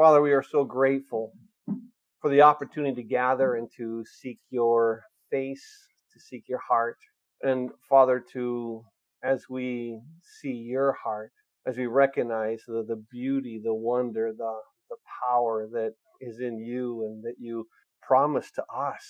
Father, we are so grateful for the opportunity to gather and to seek your face, to seek your heart. And Father, to, as we see your heart, as we recognize the, the beauty, the wonder, the, the power that is in you and that you promise to us,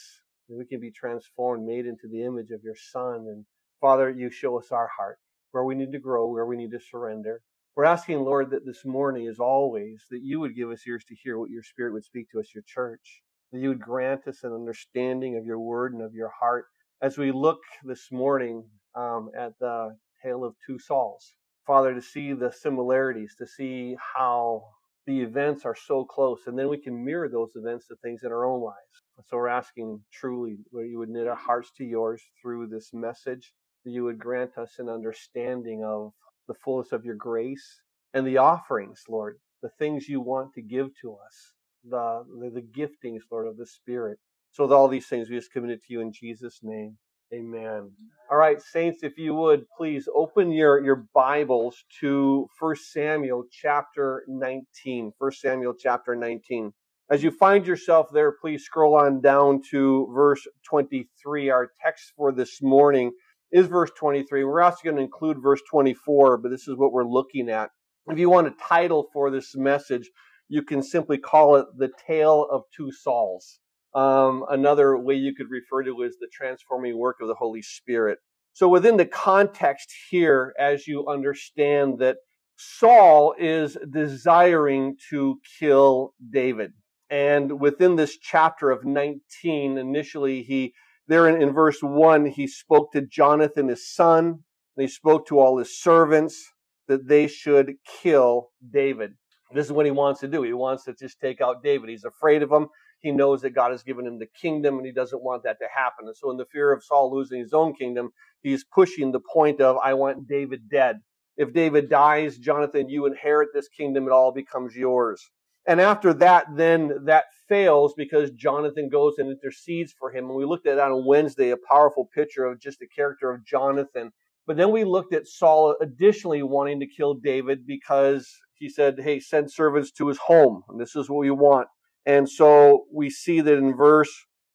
that we can be transformed, made into the image of your Son. And Father, you show us our heart, where we need to grow, where we need to surrender. We're asking, Lord, that this morning, as always, that you would give us ears to hear what your Spirit would speak to us, your church. That you would grant us an understanding of your word and of your heart. As we look this morning um, at the tale of two Sauls, Father, to see the similarities, to see how the events are so close, and then we can mirror those events to things in our own lives. So we're asking truly that you would knit our hearts to yours through this message, that you would grant us an understanding of the fullness of your grace and the offerings, Lord, the things you want to give to us, the, the, the giftings, Lord, of the Spirit. So with all these things, we just commit it to you in Jesus' name. Amen. All right, saints, if you would please open your, your Bibles to 1 Samuel chapter 19. 1 Samuel chapter 19. As you find yourself there, please scroll on down to verse 23. Our text for this morning is verse 23. We're also going to include verse 24, but this is what we're looking at. If you want a title for this message, you can simply call it The Tale of Two Sauls. Um, another way you could refer to is the transforming work of the Holy Spirit. So within the context here, as you understand that Saul is desiring to kill David. And within this chapter of 19, initially he there in, in verse 1, he spoke to Jonathan, his son, and he spoke to all his servants that they should kill David. This is what he wants to do. He wants to just take out David. He's afraid of him. He knows that God has given him the kingdom and he doesn't want that to happen. And so, in the fear of Saul losing his own kingdom, he's pushing the point of, I want David dead. If David dies, Jonathan, you inherit this kingdom, it all becomes yours. And after that, then that fails because Jonathan goes and intercedes for him. And we looked at that on Wednesday, a powerful picture of just the character of Jonathan. But then we looked at Saul additionally wanting to kill David because he said, Hey, send servants to his home. And this is what we want. And so we see that in verse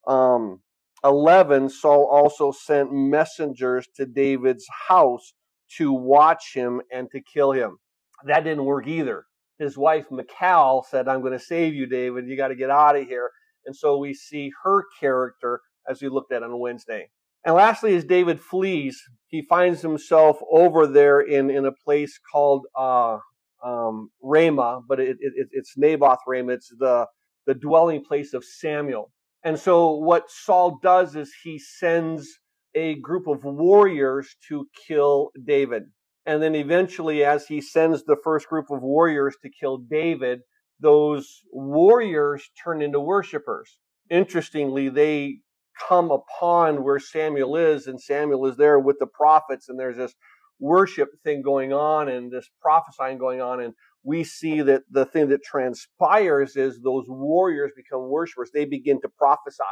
um, 11, Saul also sent messengers to David's house to watch him and to kill him. That didn't work either his wife Michal said, I'm going to save you, David. You got to get out of here. And so we see her character as we looked at on Wednesday. And lastly, as David flees, he finds himself over there in, in a place called uh, um, Ramah, but it, it, it's Naboth Ramah. It's the, the dwelling place of Samuel. And so what Saul does is he sends a group of warriors to kill David. And then eventually, as he sends the first group of warriors to kill David, those warriors turn into worshipers. Interestingly, they come upon where Samuel is, and Samuel is there with the prophets, and there's this worship thing going on and this prophesying going on. And we see that the thing that transpires is those warriors become worshipers. They begin to prophesy.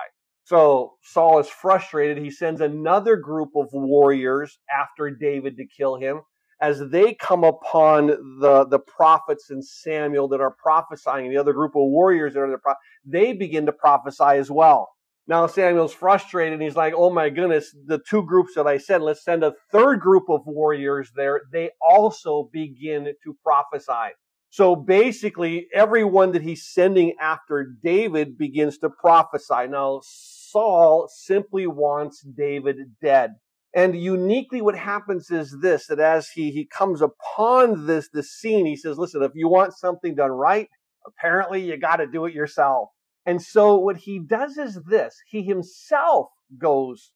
So Saul is frustrated. He sends another group of warriors after David to kill him as they come upon the, the prophets and Samuel that are prophesying, and the other group of warriors that are the pro- they begin to prophesy as well. Now Samuel's frustrated and he's like, oh my goodness, the two groups that I said, let's send a third group of warriors there. They also begin to prophesy. So basically, everyone that he's sending after David begins to prophesy. Now, Saul simply wants David dead. And uniquely what happens is this, that as he, he comes upon this, this scene, he says, listen, if you want something done right, apparently you got to do it yourself. And so what he does is this, he himself goes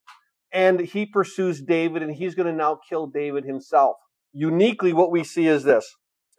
and he pursues David and he's going to now kill David himself. Uniquely what we see is this.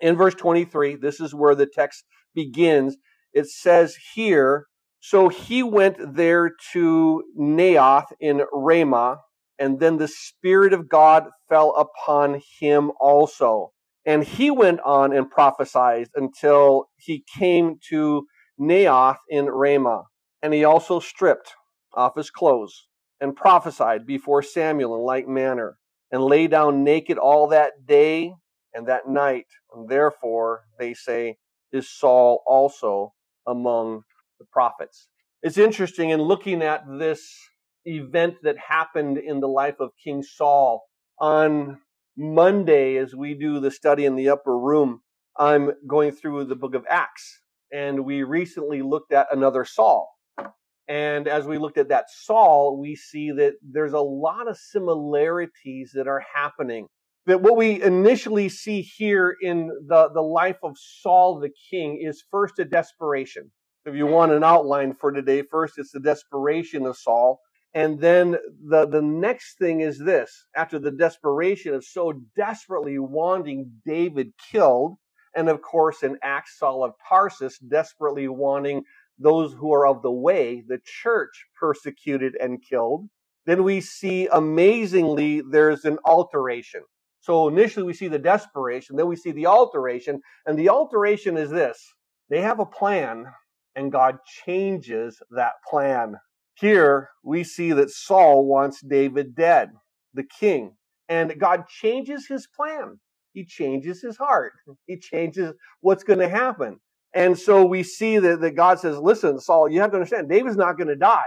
In verse 23, this is where the text begins. It says here, so he went there to Naioth in Ramah and then the Spirit of God fell upon him also. And he went on and prophesied until he came to Naioth in Ramah. And he also stripped off his clothes and prophesied before Samuel in like manner, and lay down naked all that day and that night. And therefore, they say, is Saul also among the prophets. It's interesting in looking at this event that happened in the life of King Saul on Monday as we do the study in the upper room. I'm going through the book of Acts and we recently looked at another Saul. And as we looked at that Saul, we see that there's a lot of similarities that are happening. That what we initially see here in the, the life of Saul the king is first a desperation. If you want an outline for today, first it's the desperation of Saul. And then the, the next thing is this. After the desperation of so desperately wanting David killed, and of course in Acts, Saul of Tarsus desperately wanting those who are of the way, the church persecuted and killed. Then we see amazingly there's an alteration. So initially we see the desperation, then we see the alteration, and the alteration is this. They have a plan, and God changes that plan. Here we see that Saul wants David dead, the king, and God changes his plan. He changes his heart. He changes what's going to happen. And so we see that, that God says, listen, Saul, you have to understand, David's not going to die,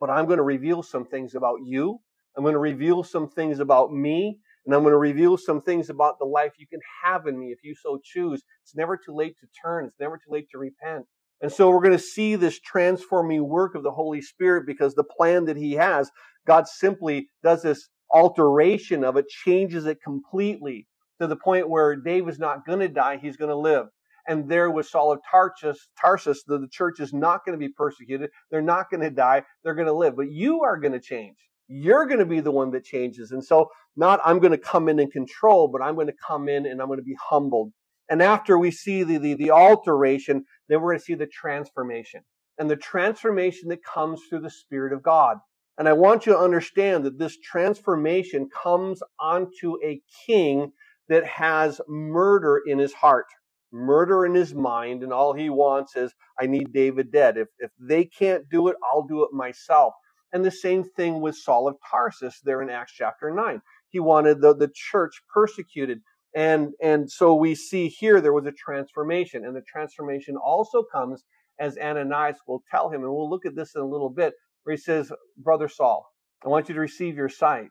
but I'm going to reveal some things about you. I'm going to reveal some things about me. And I'm going to reveal some things about the life you can have in me if you so choose. It's never too late to turn. It's never too late to repent. And so we're going to see this transforming work of the Holy Spirit because the plan that he has, God simply does this alteration of it, changes it completely to the point where David's not going to die, he's going to live and there with Saul of Tarsus, Tarsus the, the church is not going to be persecuted. They're not going to die. They're going to live. But you are going to change. You're going to be the one that changes. And so not I'm going to come in and control, but I'm going to come in and I'm going to be humbled. And after we see the, the, the alteration, then we're going to see the transformation and the transformation that comes through the Spirit of God. And I want you to understand that this transformation comes onto a king that has murder in his heart murder in his mind, and all he wants is, I need David dead. If, if they can't do it, I'll do it myself. And the same thing with Saul of Tarsus there in Acts chapter 9. He wanted the, the church persecuted. And, and so we see here there was a transformation. And the transformation also comes as Ananias will tell him. And we'll look at this in a little bit, where he says, Brother Saul, I want you to receive your sight.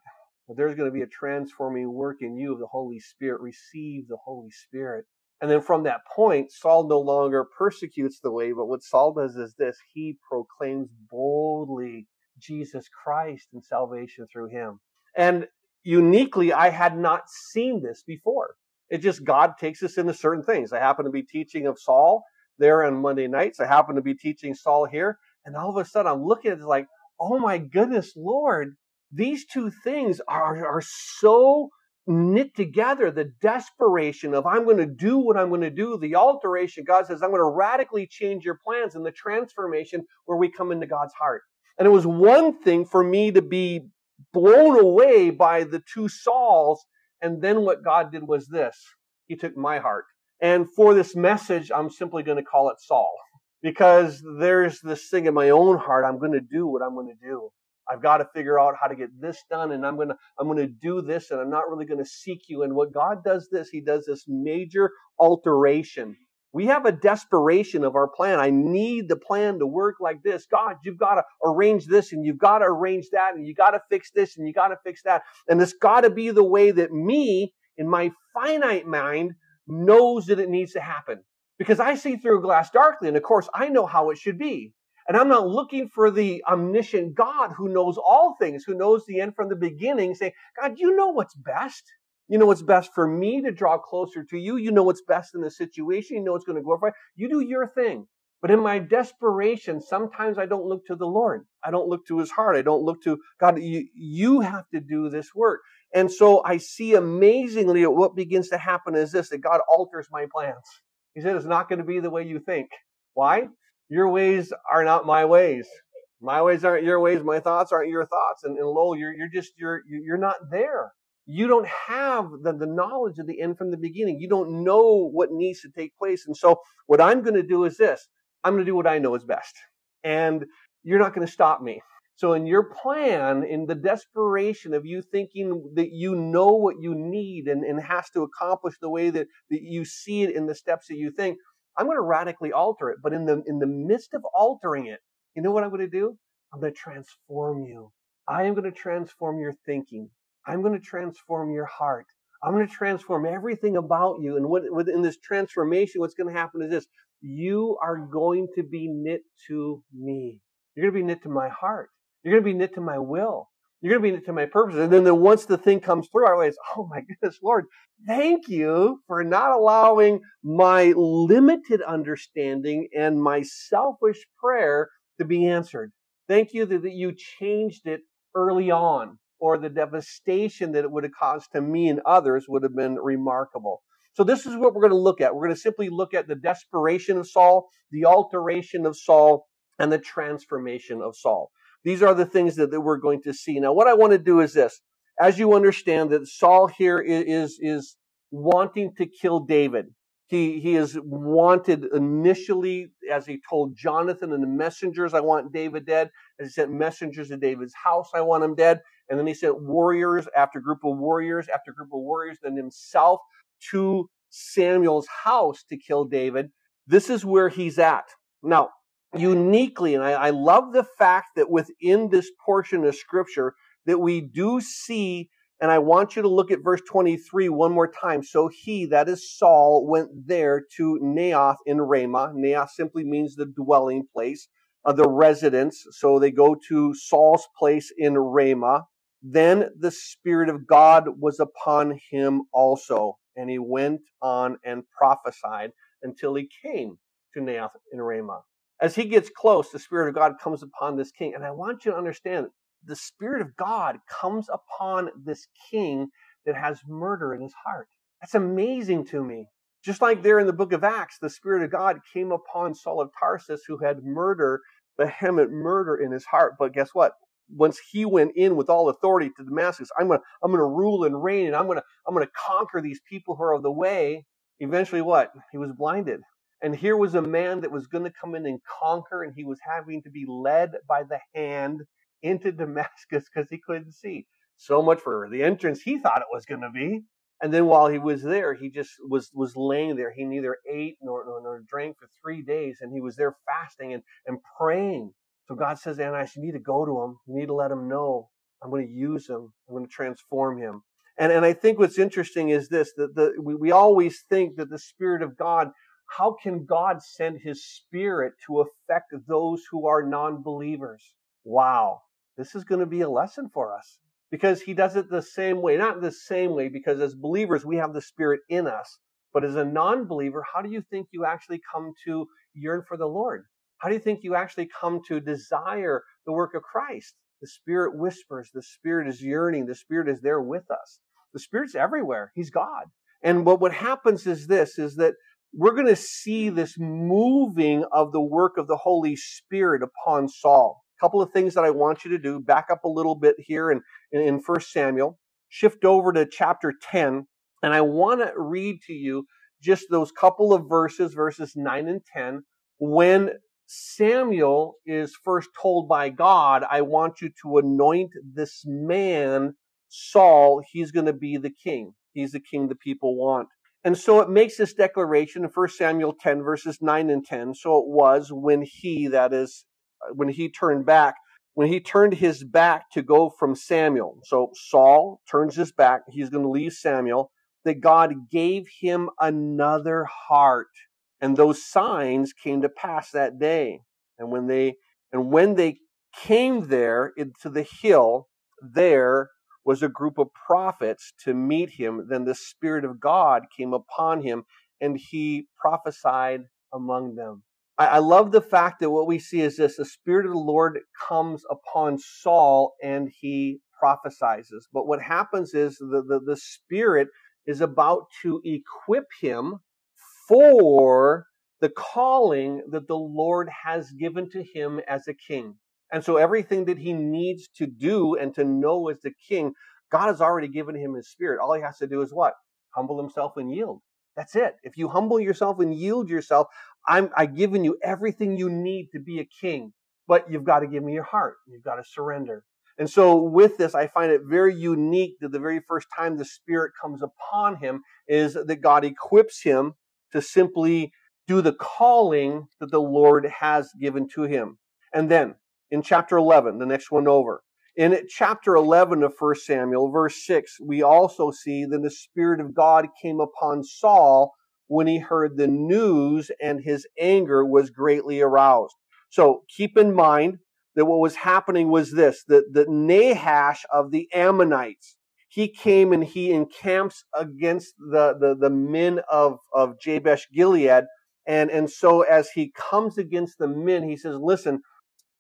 There's going to be a transforming work in you of the Holy Spirit. Receive the Holy Spirit. And then from that point, Saul no longer persecutes the way, but what Saul does is this he proclaims boldly Jesus Christ and salvation through him. And uniquely, I had not seen this before. It just God takes us into certain things. I happen to be teaching of Saul there on Monday nights. I happen to be teaching Saul here. And all of a sudden, I'm looking at it like, oh my goodness, Lord, these two things are, are so knit together the desperation of I'm going to do what I'm going to do, the alteration. God says, I'm going to radically change your plans and the transformation where we come into God's heart. And it was one thing for me to be blown away by the two Sauls. And then what God did was this. He took my heart. And for this message, I'm simply going to call it Saul because there's this thing in my own heart. I'm going to do what I'm going to do. I've got to figure out how to get this done and I'm going to, I'm going to do this and I'm not really going to seek you. And what God does this, he does this major alteration. We have a desperation of our plan. I need the plan to work like this. God, you've got to arrange this and you've got to arrange that and you got to fix this and you got to fix that. And it's got to be the way that me in my finite mind knows that it needs to happen. Because I see through glass darkly and of course I know how it should be. And I'm not looking for the omniscient God who knows all things, who knows the end from the beginning, saying, God, you know what's best. You know what's best for me to draw closer to you. You know what's best in the situation. You know what's going to glorify. You do your thing. But in my desperation, sometimes I don't look to the Lord. I don't look to his heart. I don't look to God. You, you have to do this work. And so I see amazingly what begins to happen is this, that God alters my plans. He said, it's not going to be the way you think. Why? Your ways are not my ways. My ways aren't your ways. My thoughts aren't your thoughts. And, and lo, you're, you're just, you're, you're not there. You don't have the, the knowledge of the end from the beginning. You don't know what needs to take place. And so what I'm going to do is this. I'm going to do what I know is best. And you're not going to stop me. So in your plan, in the desperation of you thinking that you know what you need and, and has to accomplish the way that, that you see it in the steps that you think, I'm going to radically alter it. But in the, in the midst of altering it, you know what I'm going to do? I'm going to transform you. I am going to transform your thinking. I'm going to transform your heart. I'm going to transform everything about you. And what, within this transformation, what's going to happen is this. You are going to be knit to me. You're going to be knit to my heart. You're going to be knit to my will. You're going to be knit to my purpose. And then, then once the thing comes through, I realize, oh my goodness, Lord, thank you for not allowing my limited understanding and my selfish prayer to be answered. Thank you that, that you changed it early on or the devastation that it would have caused to me and others would have been remarkable. So this is what we're going to look at. We're going to simply look at the desperation of Saul, the alteration of Saul, and the transformation of Saul. These are the things that, that we're going to see. Now, what I want to do is this. As you understand that Saul here is, is wanting to kill David. He, he is wanted initially, as he told Jonathan and the messengers, I want David dead. As he sent messengers to David's house, I want him dead. And then he sent warriors after group of warriors after group of warriors, then himself to Samuel's house to kill David. This is where he's at. Now, uniquely, and I, I love the fact that within this portion of scripture that we do see and I want you to look at verse 23 one more time. So he, that is Saul, went there to Naioth in Ramah. Naioth simply means the dwelling place, uh, the residence. So they go to Saul's place in Ramah. Then the Spirit of God was upon him also, and he went on and prophesied until he came to Naioth in Ramah. As he gets close, the Spirit of God comes upon this king. And I want you to understand the Spirit of God comes upon this king that has murder in his heart. That's amazing to me. Just like there in the book of Acts, the Spirit of God came upon Saul of Tarsus who had murder, vehement murder in his heart. But guess what? Once he went in with all authority to Damascus, I'm gonna I'm gonna rule and reign and I'm gonna I'm gonna conquer these people who are of the way. Eventually what? He was blinded. And here was a man that was to come in and conquer, and he was having to be led by the hand into Damascus because he couldn't see. So much for the entrance he thought it was to be. And then while he was there, he just was was laying there. He neither ate nor, nor, nor drank for three days, and he was there fasting and, and praying. So God says, Ananias, you need to go to him. You need to let him know I'm going to use him. I'm going to transform him. And and I think what's interesting is this that the we, we always think that the Spirit of God, how can God send his spirit to affect those who are non-believers? Wow this is going to be a lesson for us because he does it the same way, not the same way, because as believers, we have the Spirit in us. But as a non believer, how do you think you actually come to yearn for the Lord? How do you think you actually come to desire the work of Christ? The Spirit whispers, the Spirit is yearning, the Spirit is there with us. The Spirit's everywhere. He's God. And what, what happens is this, is that we're going to see this moving of the work of the Holy Spirit upon Saul A couple of things that I want you to do. Back up a little bit here in, in, in 1 Samuel, shift over to chapter 10, and I want to read to you just those couple of verses, verses 9 and 10, when Samuel is first told by God, I want you to anoint this man, Saul. He's going to be the king. He's the king the people want. And so it makes this declaration in 1 Samuel 10, verses 9 and 10. So it was when he, that is uh, when he turned back, when he turned his back to go from Samuel. So Saul turns his back, he's going to leave Samuel, that God gave him another heart. And those signs came to pass that day. And when they and when they came there into the hill, there was a group of prophets to meet him. Then the Spirit of God came upon him, and he prophesied among them. I, love the fact that what we see is this the Spirit of the Lord comes upon Saul and he prophesizes. But what happens is the, the, the Spirit is about to equip him for the calling that the Lord has given to him as a king. And so everything that he needs to do and to know as the king, God has already given him his spirit. All he has to do is what? Humble himself and yield. That's it. If you humble yourself and yield yourself, I'm I've given you everything you need to be a king, but you've got to give me your heart. You've got to surrender. And so with this, I find it very unique that the very first time the Spirit comes upon him is that God equips him to simply do the calling that the Lord has given to him. And then in chapter 11, the next one over, in chapter 11 of 1 Samuel, verse 6, we also see that the Spirit of God came upon Saul when he heard the news and his anger was greatly aroused. So keep in mind that what was happening was this, that, the Nahash of the Ammonites, he came and he encamps against the, the, the men of, of Jabesh Gilead. And, and so as he comes against the men, he says, listen,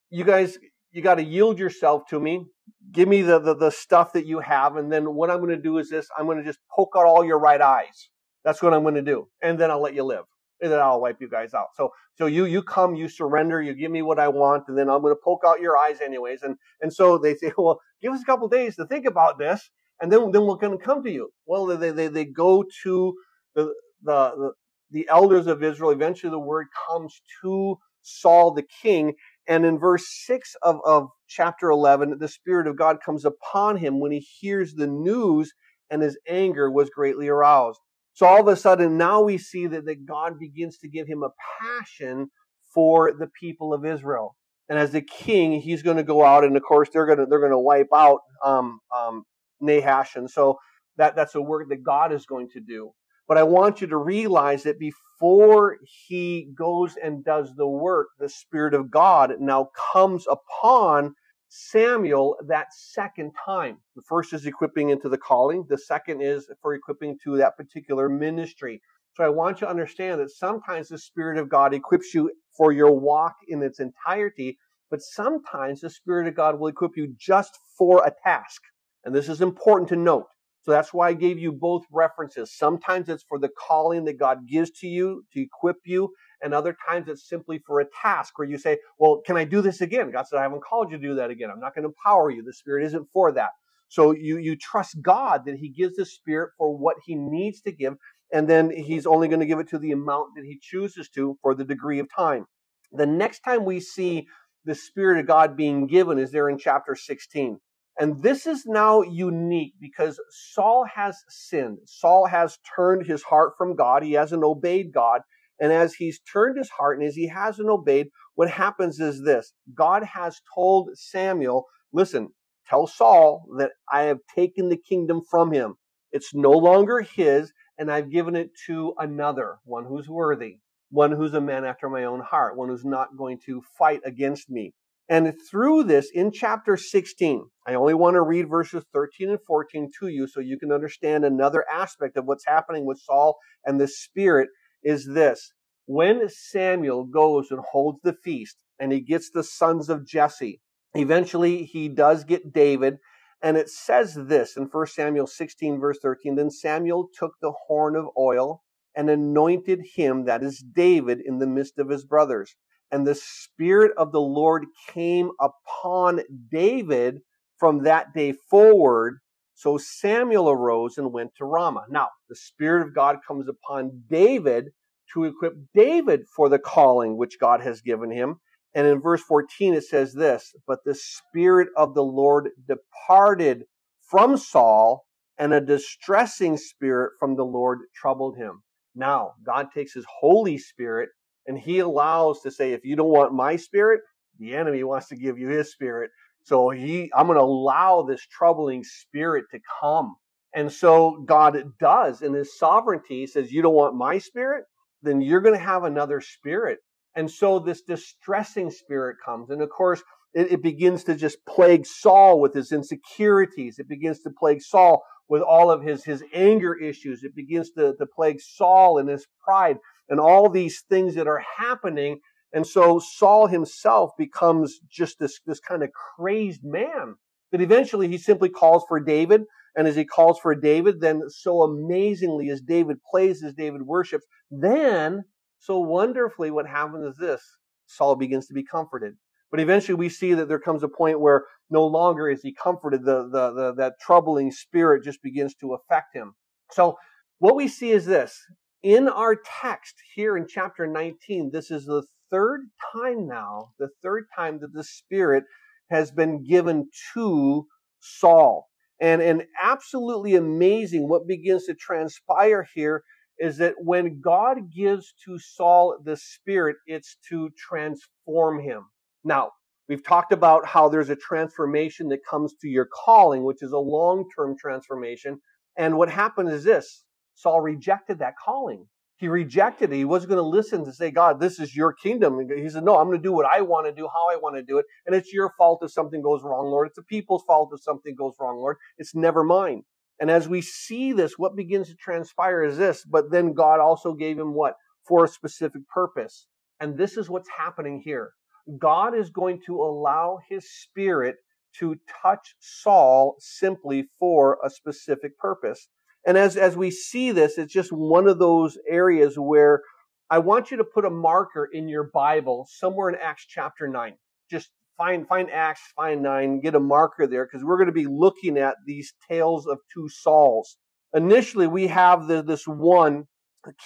you guys, you got to yield yourself to me. Give me the, the, the stuff that you have. And then what I'm going to do is this, I'm going to just poke out all your right eyes. That's what I'm going to do. And then I'll let you live and then I'll wipe you guys out. So, so you, you come, you surrender, you give me what I want, and then I'm going to poke out your eyes anyways. And, and so they say, well, give us a couple days to think about this, and then, then we're going to come to you. Well, they, they, they go to the, the, the, the elders of Israel. Eventually the word comes to Saul the king. And in verse 6 of, of chapter 11, the Spirit of God comes upon him when he hears the news, and his anger was greatly aroused. So all of a sudden, now we see that, that God begins to give him a passion for the people of Israel. And as the king, he's going to go out, and of course, they're going to they're going to wipe out um, um, Nahash, so that that's a work that God is going to do. But I want you to realize that before he goes and does the work, the Spirit of God now comes upon Samuel that second time. The first is equipping into the calling. The second is for equipping to that particular ministry. So I want you to understand that sometimes the Spirit of God equips you for your walk in its entirety, but sometimes the Spirit of God will equip you just for a task. And this is important to note. So that's why I gave you both references. Sometimes it's for the calling that God gives to you to equip you, and other times it's simply for a task where you say, Well, can I do this again? God said, I haven't called you to do that again. I'm not going to empower you. The Spirit isn't for that. So you, you trust God that He gives the Spirit for what He needs to give, and then He's only going to give it to the amount that He chooses to for the degree of time. The next time we see the Spirit of God being given is there in chapter 16. And this is now unique because Saul has sinned. Saul has turned his heart from God. He hasn't obeyed God. And as he's turned his heart and as he hasn't obeyed, what happens is this God has told Samuel, listen, tell Saul that I have taken the kingdom from him. It's no longer his, and I've given it to another, one who's worthy, one who's a man after my own heart, one who's not going to fight against me. And through this, in chapter 16, I only want to read verses 13 and 14 to you so you can understand another aspect of what's happening with Saul and the Spirit is this. When Samuel goes and holds the feast and he gets the sons of Jesse, eventually he does get David. And it says this in 1 Samuel 16, verse 13 Then Samuel took the horn of oil and anointed him, that is David, in the midst of his brothers. And the Spirit of the Lord came upon David from that day forward. So Samuel arose and went to Ramah. Now, the Spirit of God comes upon David to equip David for the calling which God has given him. And in verse 14, it says this But the Spirit of the Lord departed from Saul, and a distressing spirit from the Lord troubled him. Now, God takes his Holy Spirit and he allows to say, if you don't want my spirit, the enemy wants to give you his spirit. So he, I'm going to allow this troubling spirit to come. And so God does in his sovereignty he says, you don't want my spirit? Then you're going to have another spirit. And so this distressing spirit comes. And of course, it, it begins to just plague Saul with his insecurities. It begins to plague Saul with all of his, his anger issues. It begins to, to plague Saul and his pride and all these things that are happening. And so Saul himself becomes just this, this kind of crazed man that eventually he simply calls for David. And as he calls for David, then so amazingly as David plays, as David worships, then so wonderfully what happens is this Saul begins to be comforted. But eventually we see that there comes a point where no longer is he comforted. The, the, the, that troubling spirit just begins to affect him. So what we see is this in our text here in chapter 19, this is the third time now, the third time that the Spirit has been given to Saul. And, and absolutely amazing what begins to transpire here is that when God gives to Saul the Spirit, it's to transform him. Now, we've talked about how there's a transformation that comes to your calling, which is a long-term transformation. And what happens is this. Saul rejected that calling. He rejected it. He wasn't going to listen to say, God, this is your kingdom. He said, No, I'm going to do what I want to do, how I want to do it. And it's your fault if something goes wrong, Lord. It's the people's fault if something goes wrong, Lord. It's never mine. And as we see this, what begins to transpire is this. But then God also gave him what? For a specific purpose. And this is what's happening here. God is going to allow his spirit to touch Saul simply for a specific purpose. And as, as we see this, it's just one of those areas where I want you to put a marker in your Bible somewhere in Acts chapter 9. Just find find Acts, find nine, get a marker there because we're going to be looking at these tales of two Sauls. Initially, we have the, this one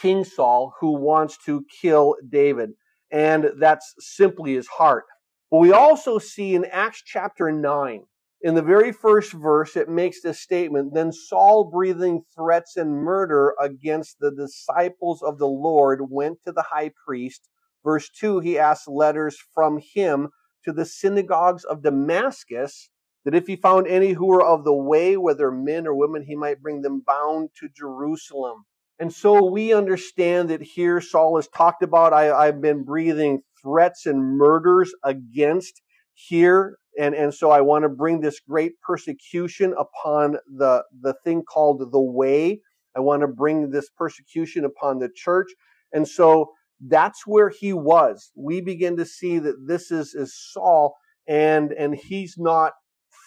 King Saul who wants to kill David, and that's simply his heart. But we also see in Acts chapter nine, in the very first verse, it makes this statement. Then Saul, breathing threats and murder against the disciples of the Lord, went to the high priest. Verse 2, he asked letters from him to the synagogues of Damascus, that if he found any who were of the way, whether men or women, he might bring them bound to Jerusalem. And so we understand that here Saul is talked about. I, I've been breathing threats and murders against here. And, and so I want to bring this great persecution upon the, the thing called the way. I want to bring this persecution upon the church. And so that's where he was. We begin to see that this is, is Saul and, and he's not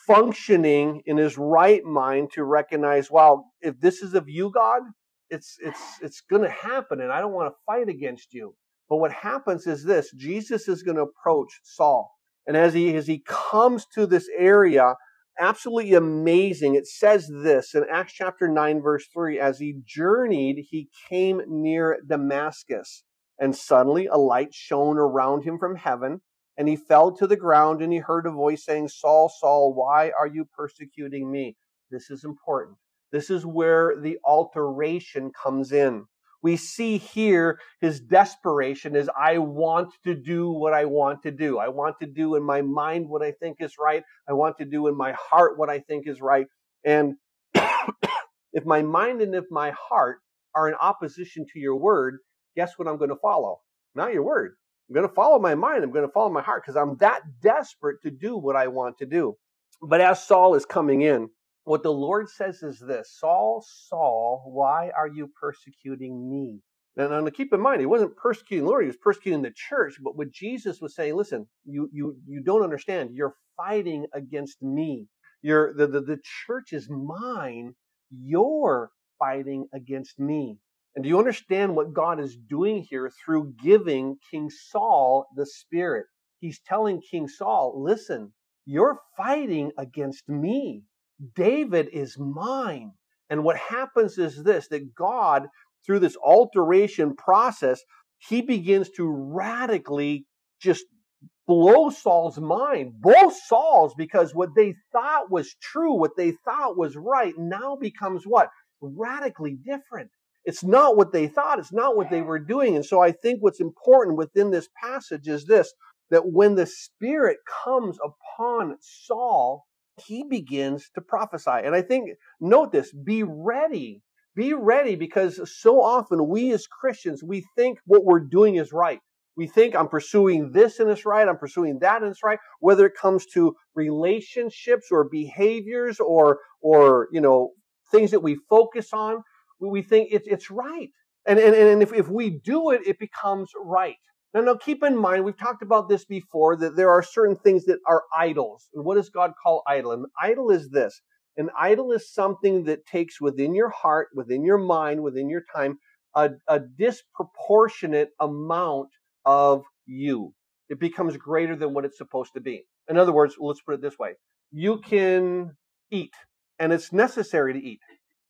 functioning in his right mind to recognize, wow, if this is of you, God, it's, it's, it's going to happen and I don't want to fight against you. But what happens is this, Jesus is going to approach Saul. And as he, as he comes to this area, absolutely amazing. It says this in Acts chapter 9 verse 3, as he journeyed, he came near Damascus. And suddenly a light shone around him from heaven, and he fell to the ground, and he heard a voice saying, Saul, Saul, why are you persecuting me? This is important. This is where the alteration comes in. We see here his desperation is, I want to do what I want to do. I want to do in my mind what I think is right. I want to do in my heart what I think is right. And if my mind and if my heart are in opposition to your word, guess what I'm going to follow? Not your word. I'm going to follow my mind. I'm going to follow my heart because I'm that desperate to do what I want to do. But as Saul is coming in, what the Lord says is this Saul, Saul, why are you persecuting me? And, and keep in mind, he wasn't persecuting the Lord, he was persecuting the church. But what Jesus was saying, listen, you you you don't understand. You're fighting against me. You're the, the, the church is mine. You're fighting against me. And do you understand what God is doing here through giving King Saul the Spirit? He's telling King Saul, listen, you're fighting against me. David is mine. And what happens is this that God, through this alteration process, he begins to radically just blow Saul's mind, both Saul's, because what they thought was true, what they thought was right, now becomes what? Radically different. It's not what they thought. It's not what they were doing. And so I think what's important within this passage is this, that when the Spirit comes upon Saul, he begins to prophesy. And I think, note this, be ready. Be ready because so often we as Christians, we think what we're doing is right. We think I'm pursuing this and it's right. I'm pursuing that and it's right. Whether it comes to relationships or behaviors or, or, you know, things that we focus on, we think it's, it's right. And, and, and if, if we do it, it becomes right. Now, now keep in mind, we've talked about this before, that there are certain things that are idols. And what does God call idol? An idol is this. An idol is something that takes within your heart, within your mind, within your time, a, a disproportionate amount of you. It becomes greater than what it's supposed to be. In other words, let's put it this way. You can eat, and it's necessary to eat.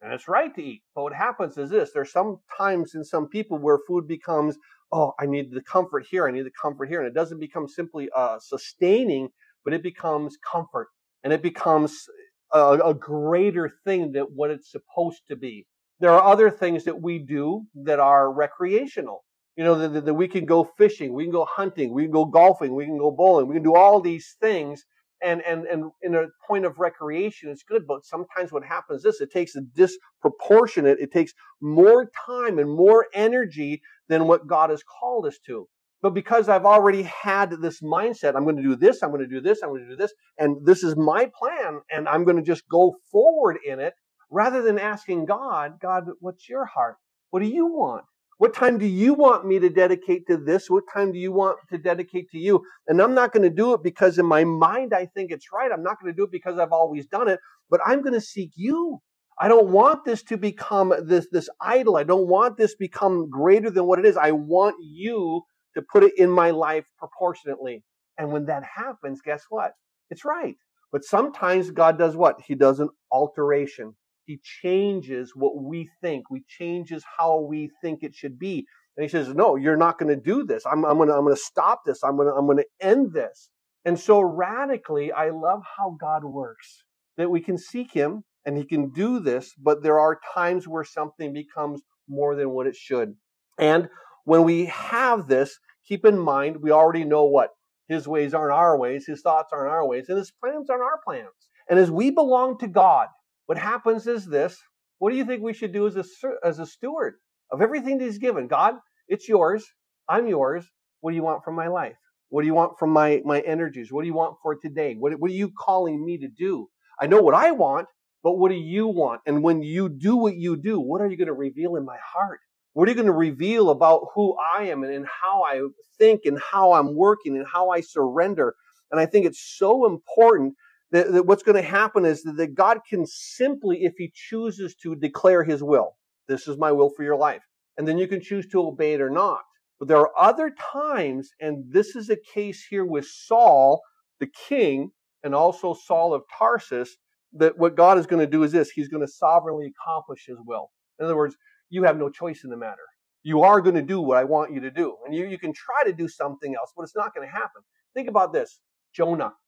And it's right to eat. But what happens is this there's some times in some people where food becomes, oh, I need the comfort here, I need the comfort here. And it doesn't become simply uh, sustaining, but it becomes comfort. And it becomes a, a greater thing than what it's supposed to be. There are other things that we do that are recreational. You know, that, that we can go fishing, we can go hunting, we can go golfing, we can go bowling, we can do all these things. And, and, and in a point of recreation, it's good. But sometimes what happens is it takes a disproportionate, it takes more time and more energy than what God has called us to. But because I've already had this mindset, I'm going to do this, I'm going to do this, I'm going to do this, and this is my plan, and I'm going to just go forward in it, rather than asking God, God, what's your heart? What do you want? What time do you want me to dedicate to this? What time do you want to dedicate to you? And I'm not going to do it because in my mind I think it's right. I'm not going to do it because I've always done it, but I'm going to seek you. I don't want this to become this, this idol. I don't want this become greater than what it is. I want you to put it in my life proportionately. And when that happens, guess what? It's right. But sometimes God does what? He does an alteration. He changes what we think. We changes how we think it should be. And he says, no, you're not going to do this. I'm, I'm going to, I'm going to stop this. I'm going to, I'm going to end this. And so radically, I love how God works that we can seek him and he can do this, but there are times where something becomes more than what it should. And when we have this, keep in mind, we already know what his ways aren't our ways, his thoughts aren't our ways, and his plans aren't our plans. And as we belong to God, what happens is this. What do you think we should do as a, as a steward of everything that he's given? God, it's yours. I'm yours. What do you want from my life? What do you want from my, my energies? What do you want for today? What, what are you calling me to do? I know what I want, but what do you want? And when you do what you do, what are you going to reveal in my heart? What are you going to reveal about who I am and, and how I think and how I'm working and how I surrender? And I think it's so important that, that what's going to happen is that, that God can simply, if He chooses to, declare His will. This is my will for your life. And then you can choose to obey it or not. But there are other times, and this is a case here with Saul, the king, and also Saul of Tarsus, that what God is going to do is this He's going to sovereignly accomplish His will. In other words, you have no choice in the matter. You are going to do what I want you to do. And you, you can try to do something else, but it's not going to happen. Think about this Jonah.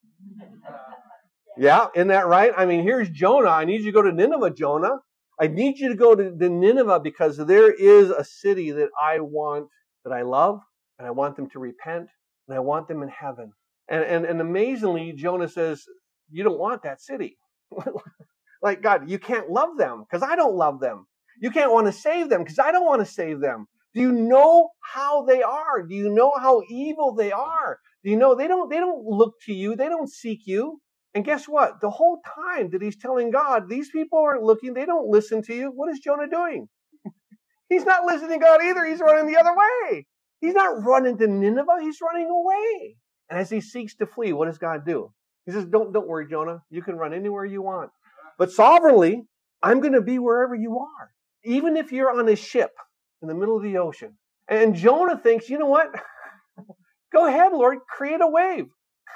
Yeah, isn't that right? I mean, here's Jonah. I need you to go to Nineveh, Jonah. I need you to go to, to Nineveh because there is a city that I want, that I love, and I want them to repent, and I want them in heaven. And, and, and amazingly, Jonah says, You don't want that city. Like, God, you can't love them because I don't love them. You can't want to save them because I don't want to save them. Do you know how they are? Do you know how evil they are? Do you know they don't they don't look to you, they don't seek you. And guess what? The whole time that he's telling God, these people aren't looking, they don't listen to you. What is Jonah doing? he's not listening to God either. He's running the other way. He's not running to Nineveh, he's running away. And as he seeks to flee, what does God do? He says, Don't don't worry, Jonah. You can run anywhere you want. But sovereignly, I'm going to be wherever you are even if you're on a ship in the middle of the ocean. And Jonah thinks, you know what? go ahead, Lord, create a wave,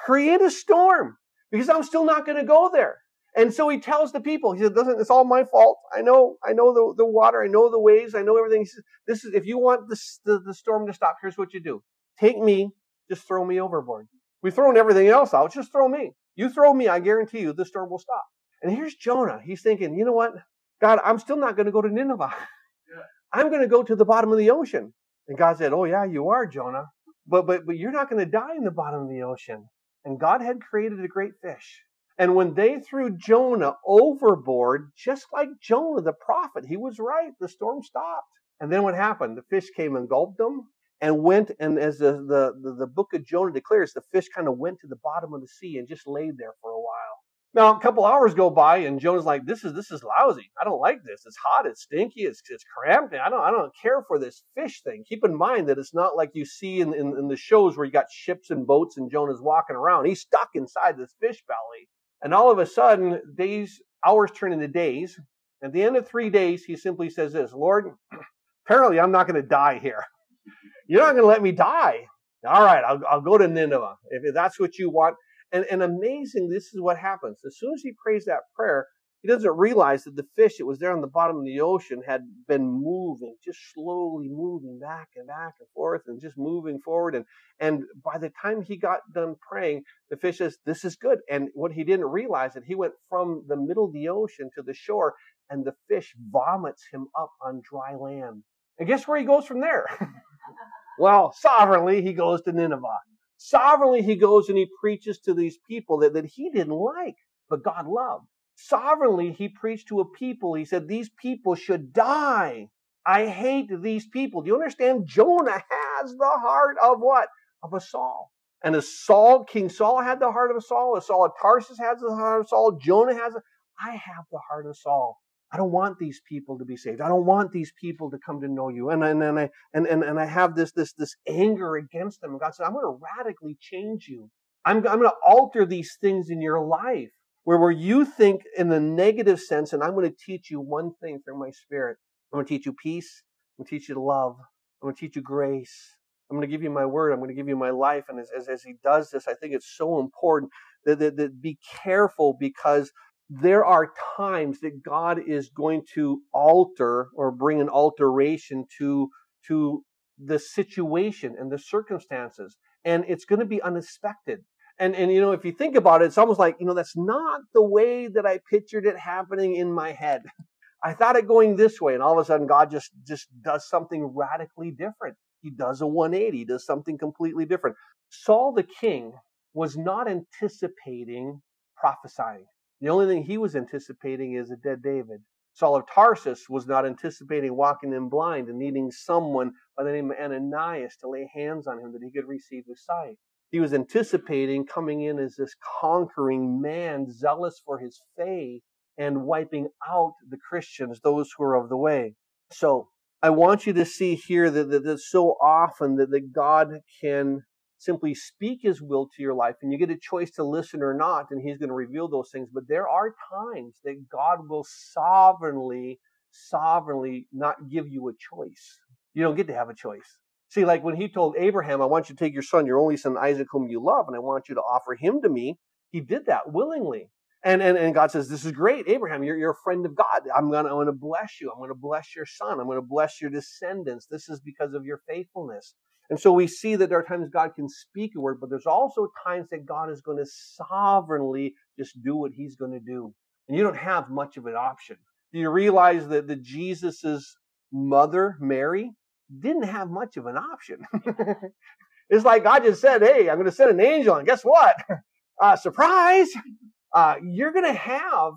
create a storm, because I'm still not going to go there. And so he tells the people, he said, Listen, it's all my fault. I know, I know the, the water, I know the waves, I know everything. He says, This is if you want this, the, the storm to stop, here's what you do. Take me, just throw me overboard. We've thrown everything else out, just throw me. You throw me, I guarantee you the storm will stop. And here's Jonah. He's thinking, you know what? God, I'm still not going to go to Nineveh. I'm going to go to the bottom of the ocean. And God said, Oh, yeah, you are, Jonah. But, but, but you're not going to die in the bottom of the ocean. And God had created a great fish. And when they threw Jonah overboard, just like Jonah the prophet, he was right. The storm stopped. And then what happened? The fish came and gulped them and went. And as the, the, the, the book of Jonah declares, the fish kind of went to the bottom of the sea and just laid there for a while. Now, a couple hours go by, and Jonah's like, "This is this is lousy. I don't like this. It's hot. It's stinky. It's it's cramped. I don't I don't care for this fish thing." Keep in mind that it's not like you see in, in, in the shows where you got ships and boats and Jonah's walking around. He's stuck inside this fish belly, and all of a sudden, days hours turn into days. At the end of three days, he simply says this: "Lord, apparently I'm not going to die here. You're not going to let me die. All right, I'll, I'll go to Nineveh if that's what you want." And, and amazing, this is what happens. As soon as he prays that prayer, He doesn't realize that the fish that was there on the bottom of the ocean had been moving, just slowly moving back and back and forth and just moving forward. And, and by the time he got done praying, the fish says, This is good. And what he didn't realize is that he went from the middle of the ocean to the shore and the fish vomits him up on dry land. And guess where he goes from there? well, sovereignly, he goes to Nineveh. Sovereignly, he goes and he preaches to these people that, that he didn't like, but God loved. Sovereignly, he preached to a people. He said, These people should die. I hate these people. Do you understand? Jonah has the heart of what? Of a Saul. And as Saul, King Saul had the heart of a Saul, as Saul of Tarsus has the heart of Saul, Jonah has it. I have the heart of Saul. I don't want these people to be saved. I don't want these people to come to know you. And, and, and I and, and, and I have this this this anger against them. And God said, I'm going to radically change you. I'm, I'm going to alter these things in your life where, where you think in the negative sense, and I'm going to teach you one thing through my spirit. I'm going to teach you peace. I'm going to teach you love. I'm going to teach you grace. I'm going to give you my word. I'm going to give you my life. And as, as, as he does this, I think it's so important that, that, that be careful because there are times that God is going to alter or bring an alteration to, to the situation and the circumstances. And it's going to be unexpected. And, and, you know, if you think about it, it's almost like, you know, that's not the way that I pictured it happening in my head. I thought it going this way. And all of a sudden, God just, just does something radically different. He does a 180, he does something completely different. Saul the king was not anticipating prophesying. The only thing he was anticipating is a dead David. Saul of Tarsus was not anticipating walking in blind and needing someone by the name of Ananias to lay hands on him that he could receive his sight. He was anticipating coming in as this conquering man, zealous for his faith and wiping out the Christians, those who are of the way. So I want you to see here that, that, that so often that, that God can simply speak his will to your life and you get a choice to listen or not and he's going to reveal those things but there are times that god will sovereignly sovereignly not give you a choice you don't get to have a choice see like when he told abraham i want you to take your son your only son isaac whom you love and i want you to offer him to me he did that willingly and, and, and God says, This is great, Abraham. You're, you're a friend of God. I'm going to bless you. I'm going to bless your son. I'm going to bless your descendants. This is because of your faithfulness. And so we see that there are times God can speak a word, but there's also times that God is going to sovereignly just do what he's going to do. And you don't have much of an option. Do you realize that the Jesus's mother, Mary, didn't have much of an option? it's like God just said, Hey, I'm going to send an angel, and guess what? Uh, surprise! Uh, you're going to have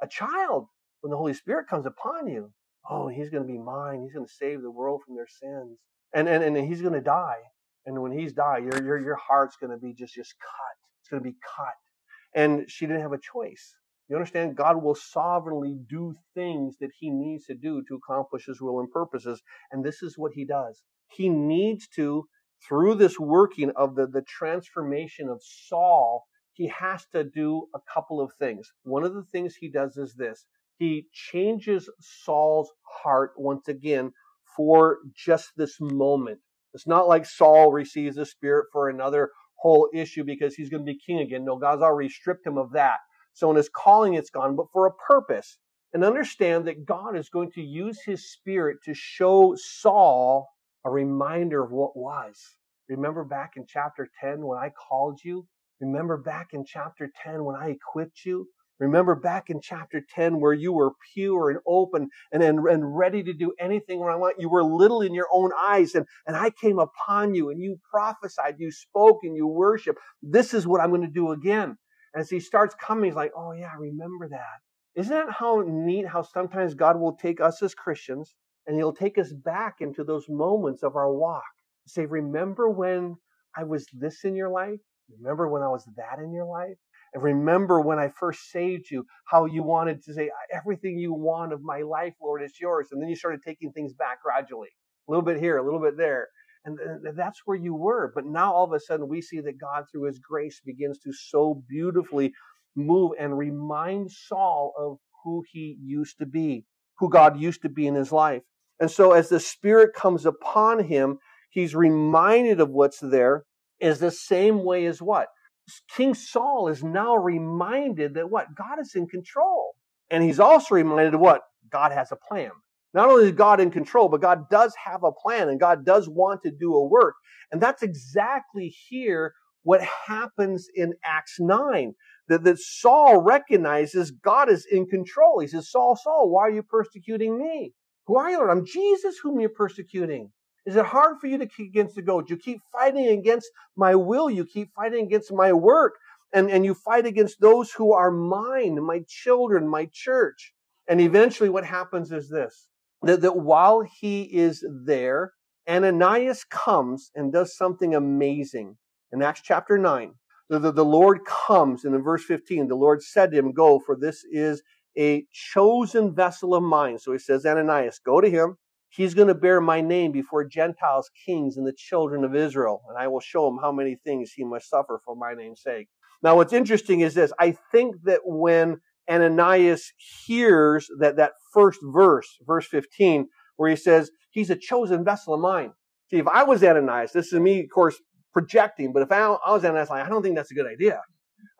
a child when the Holy Spirit comes upon you. Oh, he's going to be mine. He's going to save the world from their sins and and, and he's going to die. And when he's died, your your your heart's going to be just just cut. It's going to be cut. And she didn't have a choice. You understand? God will sovereignly do things that he needs to do to accomplish his will and purposes. And this is what he does. He needs to, through this working of the, the transformation of Saul, he has to do a couple of things. One of the things he does is this. He changes Saul's heart once again for just this moment. It's not like Saul receives the Spirit for another whole issue because he's going to be king again. No, God's already stripped him of that. So in his calling, it's gone, but for a purpose. And understand that God is going to use his Spirit to show Saul a reminder of what was. Remember back in chapter 10 when I called you? Remember back in chapter 10 when I equipped you? Remember back in chapter 10 where you were pure and open and, and, and ready to do anything when I want. You were little in your own eyes and, and I came upon you and you prophesied, you spoke and you worship. This is what I'm going to do again. As he starts coming, he's like, oh yeah, remember that. Isn't that how neat how sometimes God will take us as Christians and he'll take us back into those moments of our walk. Say, remember when I was this in your life? Remember when I was that in your life? And remember when I first saved you, how you wanted to say, everything you want of my life, Lord, is yours. And then you started taking things back gradually. A little bit here, a little bit there. And that's where you were. But now all of a sudden we see that God, through his grace, begins to so beautifully move and remind Saul of who he used to be, who God used to be in his life. And so as the Spirit comes upon him, he's reminded of what's there is the same way as what? King Saul is now reminded that what? God is in control. And he's also reminded of what? God has a plan. Not only is God in control, but God does have a plan and God does want to do a work. And that's exactly here what happens in Acts 9. That, that Saul recognizes God is in control. He says, Saul, Saul, why are you persecuting me? Who are you, Lord? I'm Jesus whom you're persecuting. Is it hard for you to kick against the goat? You keep fighting against my will. You keep fighting against my work. And, and you fight against those who are mine, my children, my church. And eventually what happens is this, that, that while he is there, Ananias comes and does something amazing. In Acts chapter 9, the, the, the Lord comes, and in verse 15, the Lord said to him, Go, for this is a chosen vessel of mine. So he says, Ananias, go to him He's going to bear my name before Gentiles, kings, and the children of Israel, and I will show him how many things he must suffer for my name's sake. Now, what's interesting is this. I think that when Ananias hears that, that first verse, verse 15, where he says, he's a chosen vessel of mine. See, if I was Ananias, this is me, of course, projecting, but if I, I was Ananias, I don't think that's a good idea.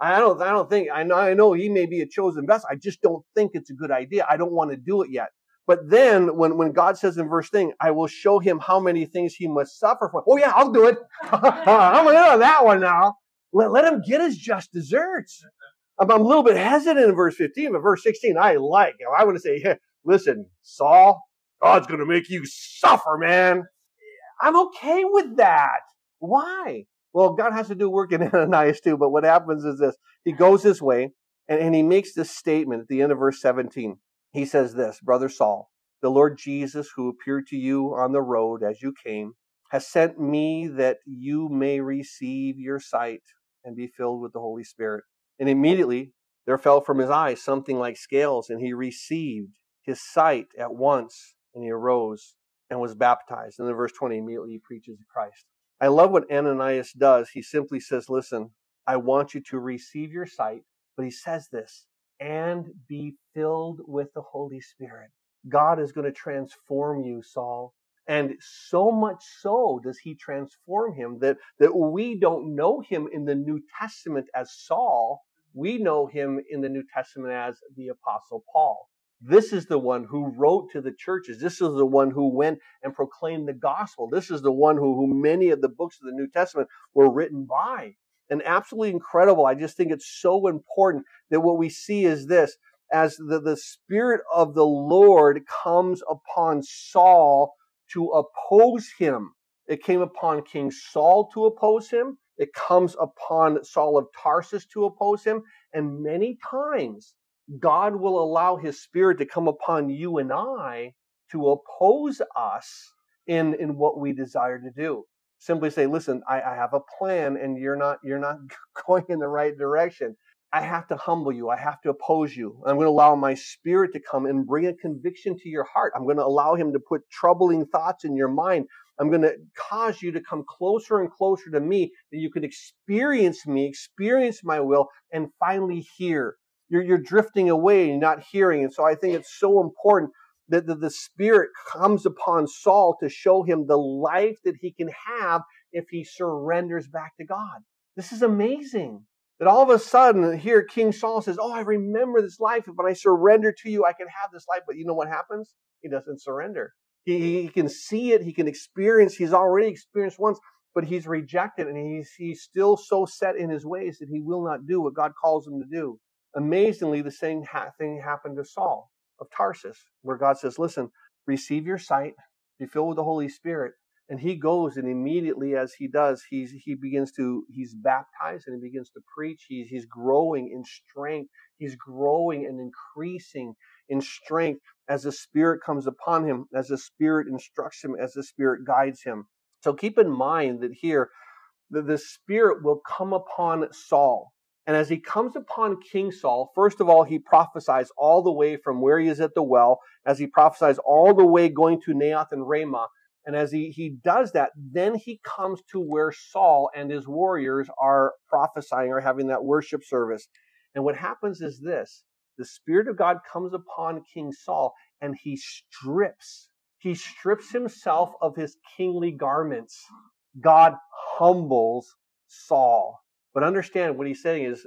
I don't, I don't think, I know, I know he may be a chosen vessel. I just don't think it's a good idea. I don't want to do it yet. But then when, when God says in verse thing, I will show him how many things he must suffer for. Oh yeah, I'll do it. I'm in on that one now. Let, let him get his just deserts. I'm, I'm, a little bit hesitant in verse 15, but verse 16, I like. You know, I want to say, hey, listen, Saul, God's going to make you suffer, man. I'm okay with that. Why? Well, God has to do work in Ananias too, but what happens is this. He goes this way and, and he makes this statement at the end of verse 17 he says this, Brother Saul, the Lord Jesus, who appeared to you on the road as you came, has sent me that you may receive your sight and be filled with the Holy Spirit. And immediately there fell from his eyes something like scales, and he received his sight at once, and he arose and was baptized. And then verse 20, immediately he preaches Christ. I love what Ananias does. He simply says, Listen, I want you to receive your sight. But he says this and be filled with the Holy Spirit. God is going to transform you, Saul. And so much so does he transform him that, that we don't know him in the New Testament as Saul. We know him in the New Testament as the Apostle Paul. This is the one who wrote to the churches. This is the one who went and proclaimed the gospel. This is the one who, who many of the books of the New Testament were written by and absolutely incredible. I just think it's so important that what we see is this as the, the Spirit of the Lord comes upon Saul to oppose him. It came upon King Saul to oppose him. It comes upon Saul of Tarsus to oppose him. And many times, God will allow his Spirit to come upon you and I to oppose us in, in what we desire to do simply say, listen, I, I have a plan and you're not, you're not going in the right direction. I have to humble you. I have to oppose you. I'm going to allow my spirit to come and bring a conviction to your heart. I'm going to allow him to put troubling thoughts in your mind. I'm going to cause you to come closer and closer to me that you can experience me, experience my will, and finally hear. You're, you're drifting away and not hearing. And so I think it's so important that the, the Spirit comes upon Saul to show him the life that he can have if he surrenders back to God. This is amazing. That all of a sudden, here King Saul says, Oh, I remember this life. When I surrender to you, I can have this life. But you know what happens? He doesn't surrender. He, he can see it, he can experience, he's already experienced once, but he's rejected and he's, he's still so set in his ways that he will not do what God calls him to do. Amazingly, the same ha- thing happened to Saul of Tarsus, where God says, Listen, receive your sight, be filled with the Holy Spirit. And he goes and immediately as he does, he's he begins to he's baptized and he begins to preach. He's he's growing in strength. He's growing and increasing in strength as the Spirit comes upon him, as the Spirit instructs him, as the Spirit guides him. So keep in mind that here that the Spirit will come upon Saul. And as he comes upon King Saul, first of all, he prophesies all the way from where he is at the well, as he prophesies all the way going to Naioth and Ramah. And as he, he does that, then he comes to where Saul and his warriors are prophesying or having that worship service. And what happens is this the Spirit of God comes upon King Saul and he strips, he strips himself of his kingly garments. God humbles Saul. But understand what he's saying is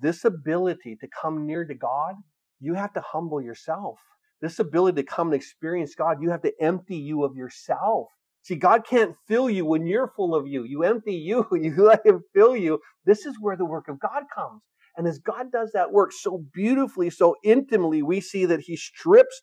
this ability to come near to God, you have to humble yourself. This ability to come and experience God, you have to empty you of yourself. See, God can't fill you when you're full of you. You empty you, and you let Him fill you. This is where the work of God comes. And as God does that work so beautifully, so intimately, we see that He strips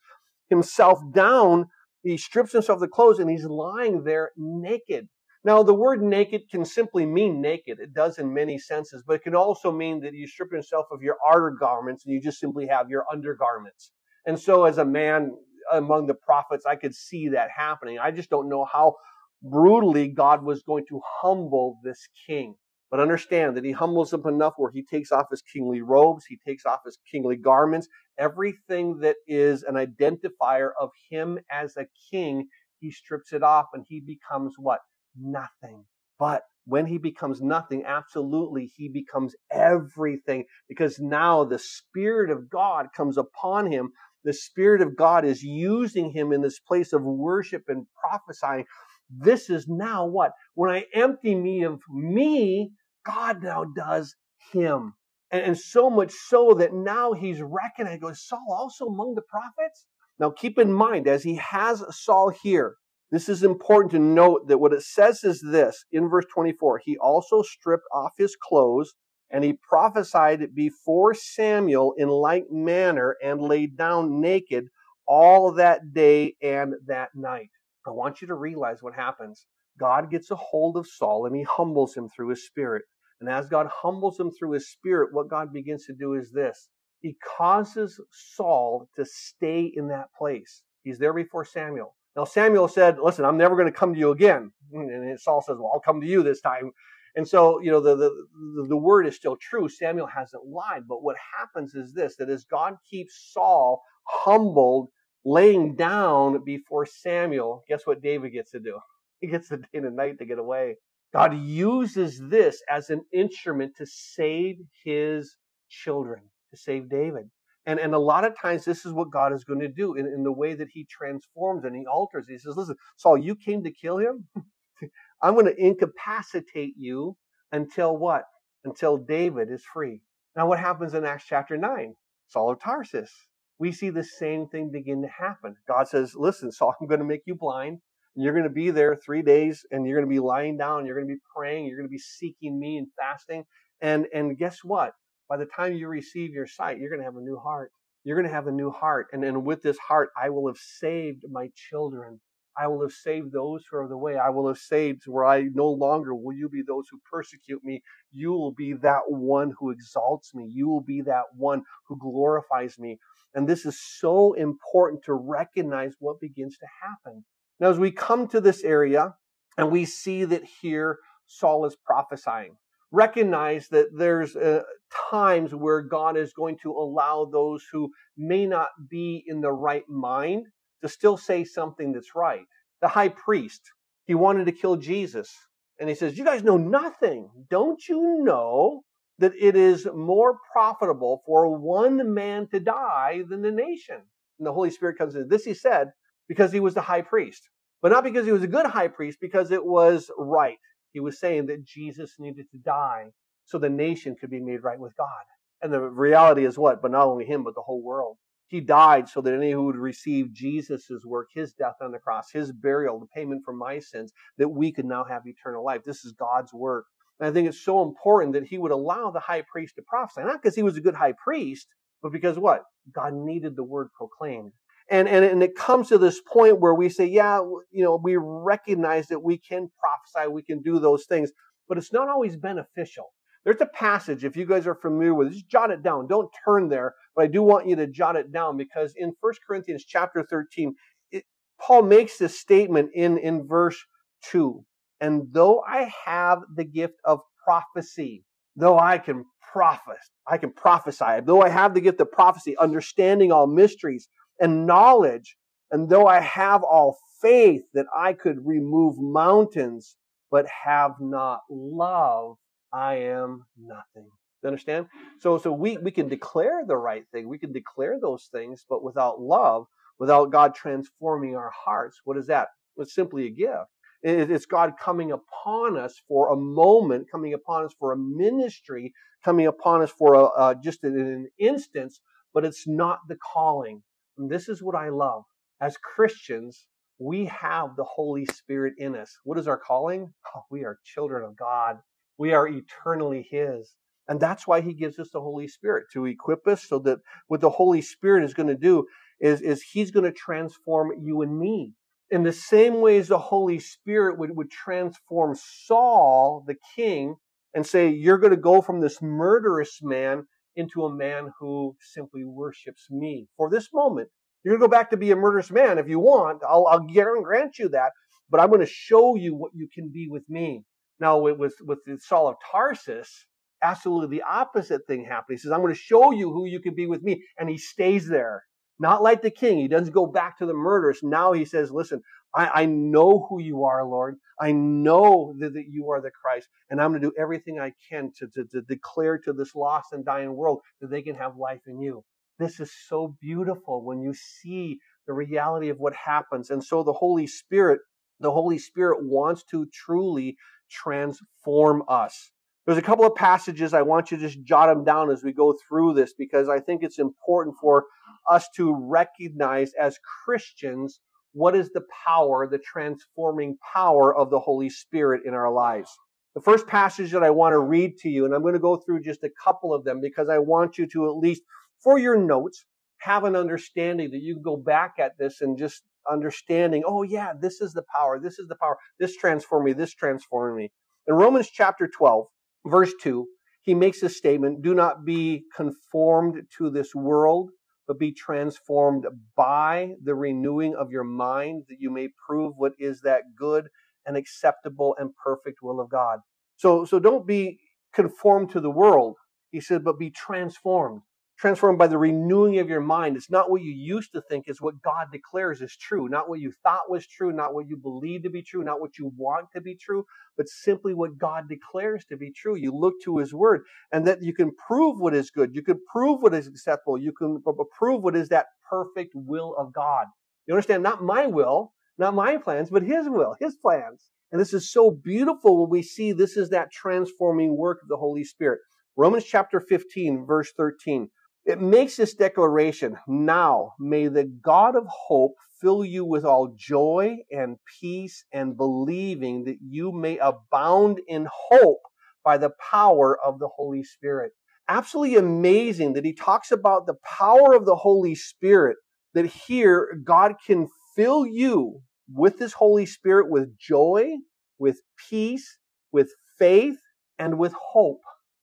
Himself down. He strips Himself of the clothes and He's lying there naked. Now, the word naked can simply mean naked. It does in many senses, but it can also mean that you strip yourself of your outer garments and you just simply have your undergarments. And so, as a man among the prophets, I could see that happening. I just don't know how brutally God was going to humble this king. But understand that he humbles him enough where he takes off his kingly robes, he takes off his kingly garments, everything that is an identifier of him as a king, he strips it off and he becomes what? Nothing. But when he becomes nothing, absolutely, he becomes everything because now the Spirit of God comes upon him. The Spirit of God is using him in this place of worship and prophesying. This is now what? When I empty me of me, God now does him. And, and so much so that now he's recognized, goes, Saul also among the prophets? Now keep in mind, as he has Saul here, this is important to note that what it says is this in verse 24 He also stripped off his clothes and he prophesied before Samuel in like manner and laid down naked all that day and that night. I want you to realize what happens. God gets a hold of Saul and he humbles him through his spirit. And as God humbles him through his spirit, what God begins to do is this. He causes Saul to stay in that place. He's there before Samuel. Now Samuel said, "Listen, I'm never going to come to you again." And Saul says, "Well, I'll come to you this time." And so, you know, the, the, the word is still true. Samuel hasn't lied. But what happens is this, that as God keeps Saul humbled, laying down before Samuel, guess what David gets to do? He gets the day and night to get away. God uses this as an instrument to save his children, to save David. And, and a lot of times, this is what God is going to do in, in the way that He transforms and He alters. He says, Listen, Saul, you came to kill him. I'm going to incapacitate you until what? Until David is free. Now, what happens in Acts chapter 9? Saul of Tarsus. We see the same thing begin to happen. God says, Listen, Saul, I'm going to make you blind. And you're going to be there three days and you're going to be lying down. You're going to be praying. You're going to be seeking me and fasting. And, and guess what? By the time you receive your sight, you're going to have a new heart. You're going to have a new heart. And, and with this heart, I will have saved my children. I will have saved those who are the way. I will have saved where I no longer will you be those who persecute me. You will be that one who exalts me. You will be that one who glorifies me. And this is so important to recognize what begins to happen. Now, as we come to this area and we see that here Saul is prophesying, recognize that there's uh, times where God is going to allow those who may not be in the right mind to still say something that's right. The high priest, he wanted to kill Jesus. And he says, You guys know nothing. Don't you know that it is more profitable for one man to die than the nation? And the Holy Spirit comes in. This he said because he was the high priest, but not because he was a good high priest, because it was right. He was saying that Jesus needed to die so the nation could be made right with God. And the reality is what? But not only him, but the whole world. He died so that any who would receive Jesus' work, his death on the cross, his burial, the payment for my sins, that we could now have eternal life. This is God's work. And I think it's so important that he would allow the high priest to prophesy, not because he was a good high priest, but because what? God needed the word proclaimed. And, and, and it comes to this point where we say, yeah, you know, we recognize that we can prophesy, we can do those things, but it's not always beneficial. There's a passage, if you guys are familiar with it, just jot it down. Don't turn there, but I do want you to jot it down because in 1 Corinthians chapter 13, it, Paul makes this statement in, in verse 2. And though I have the gift of prophecy, though I can prophesy, I can prophesy, though I have the gift of prophecy, understanding all mysteries and knowledge, and though I have all faith that I could remove mountains, but have not love, I am nothing. You understand? So, so we, we can declare the right thing. We can declare those things, but without love, without God transforming our hearts, what is that? It's simply a gift. It's God coming upon us for a moment, coming upon us for a ministry, coming upon us for a, uh, just an instance, but it's not the calling. And this is what I love. As Christians, we have the Holy Spirit in us. What is our calling? Oh, we are children of God. We are eternally His. And that's why He gives us the Holy Spirit to equip us so that what the Holy Spirit is going to do is, is He's going to transform you and me. In the same way as the Holy Spirit would, would transform Saul, the king, and say, You're going to go from this murderous man into a man who simply worships me. For this moment, you're going to go back to be a murderous man if you want. I'll, I'll grant you that, but I'm going to show you what you can be with me. Now, with, with, Saul of Tarsus, absolutely the opposite thing happened. He says, I'm going to show you who you can be with me. And he stays there. Not like the king. He doesn't go back to the murderers. Now he says, listen, I, I know who you are, Lord. I know that, that, you are the Christ. And I'm going to do everything I can to, to, to declare to this lost and dying world that they can have life in you. This is so beautiful when you see the reality of what happens. And so the Holy Spirit, the Holy Spirit wants to truly transform us. There's a couple of passages I want you to just jot them down as we go through this because I think it's important for us to recognize as Christians what is the power, the transforming power of the Holy Spirit in our lives. The first passage that I want to read to you, and I'm going to go through just a couple of them because I want you to at least, for your notes, have an understanding that you can go back at this and just understanding, oh yeah, this is the power, this is the power, this transformed me, this transformed me. In Romans chapter 12, verse 2, he makes a statement, do not be conformed to this world, but be transformed by the renewing of your mind that you may prove what is that good and acceptable and perfect will of God. So, so don't be conformed to the world. He said, but be transformed transformed by the renewing of your mind. It's not what you used to think, it's what God declares is true. Not what you thought was true, not what you believe to be true, not what you want to be true, but simply what God declares to be true. You look to His Word, and that you can prove what is good. You can prove what is acceptable. You can prove what is that perfect will of God. You understand? Not my will, not my plans, but His will, His plans. And this is so beautiful when we see this is that transforming work of the Holy Spirit. Romans chapter 15, verse 13. It makes this declaration now may the God of hope fill you with all joy and peace and believing that you may abound in hope by the power of the Holy Spirit. Absolutely amazing that he talks about the power of the Holy Spirit, that here God can fill you with this Holy Spirit with joy, with peace, with faith, and with hope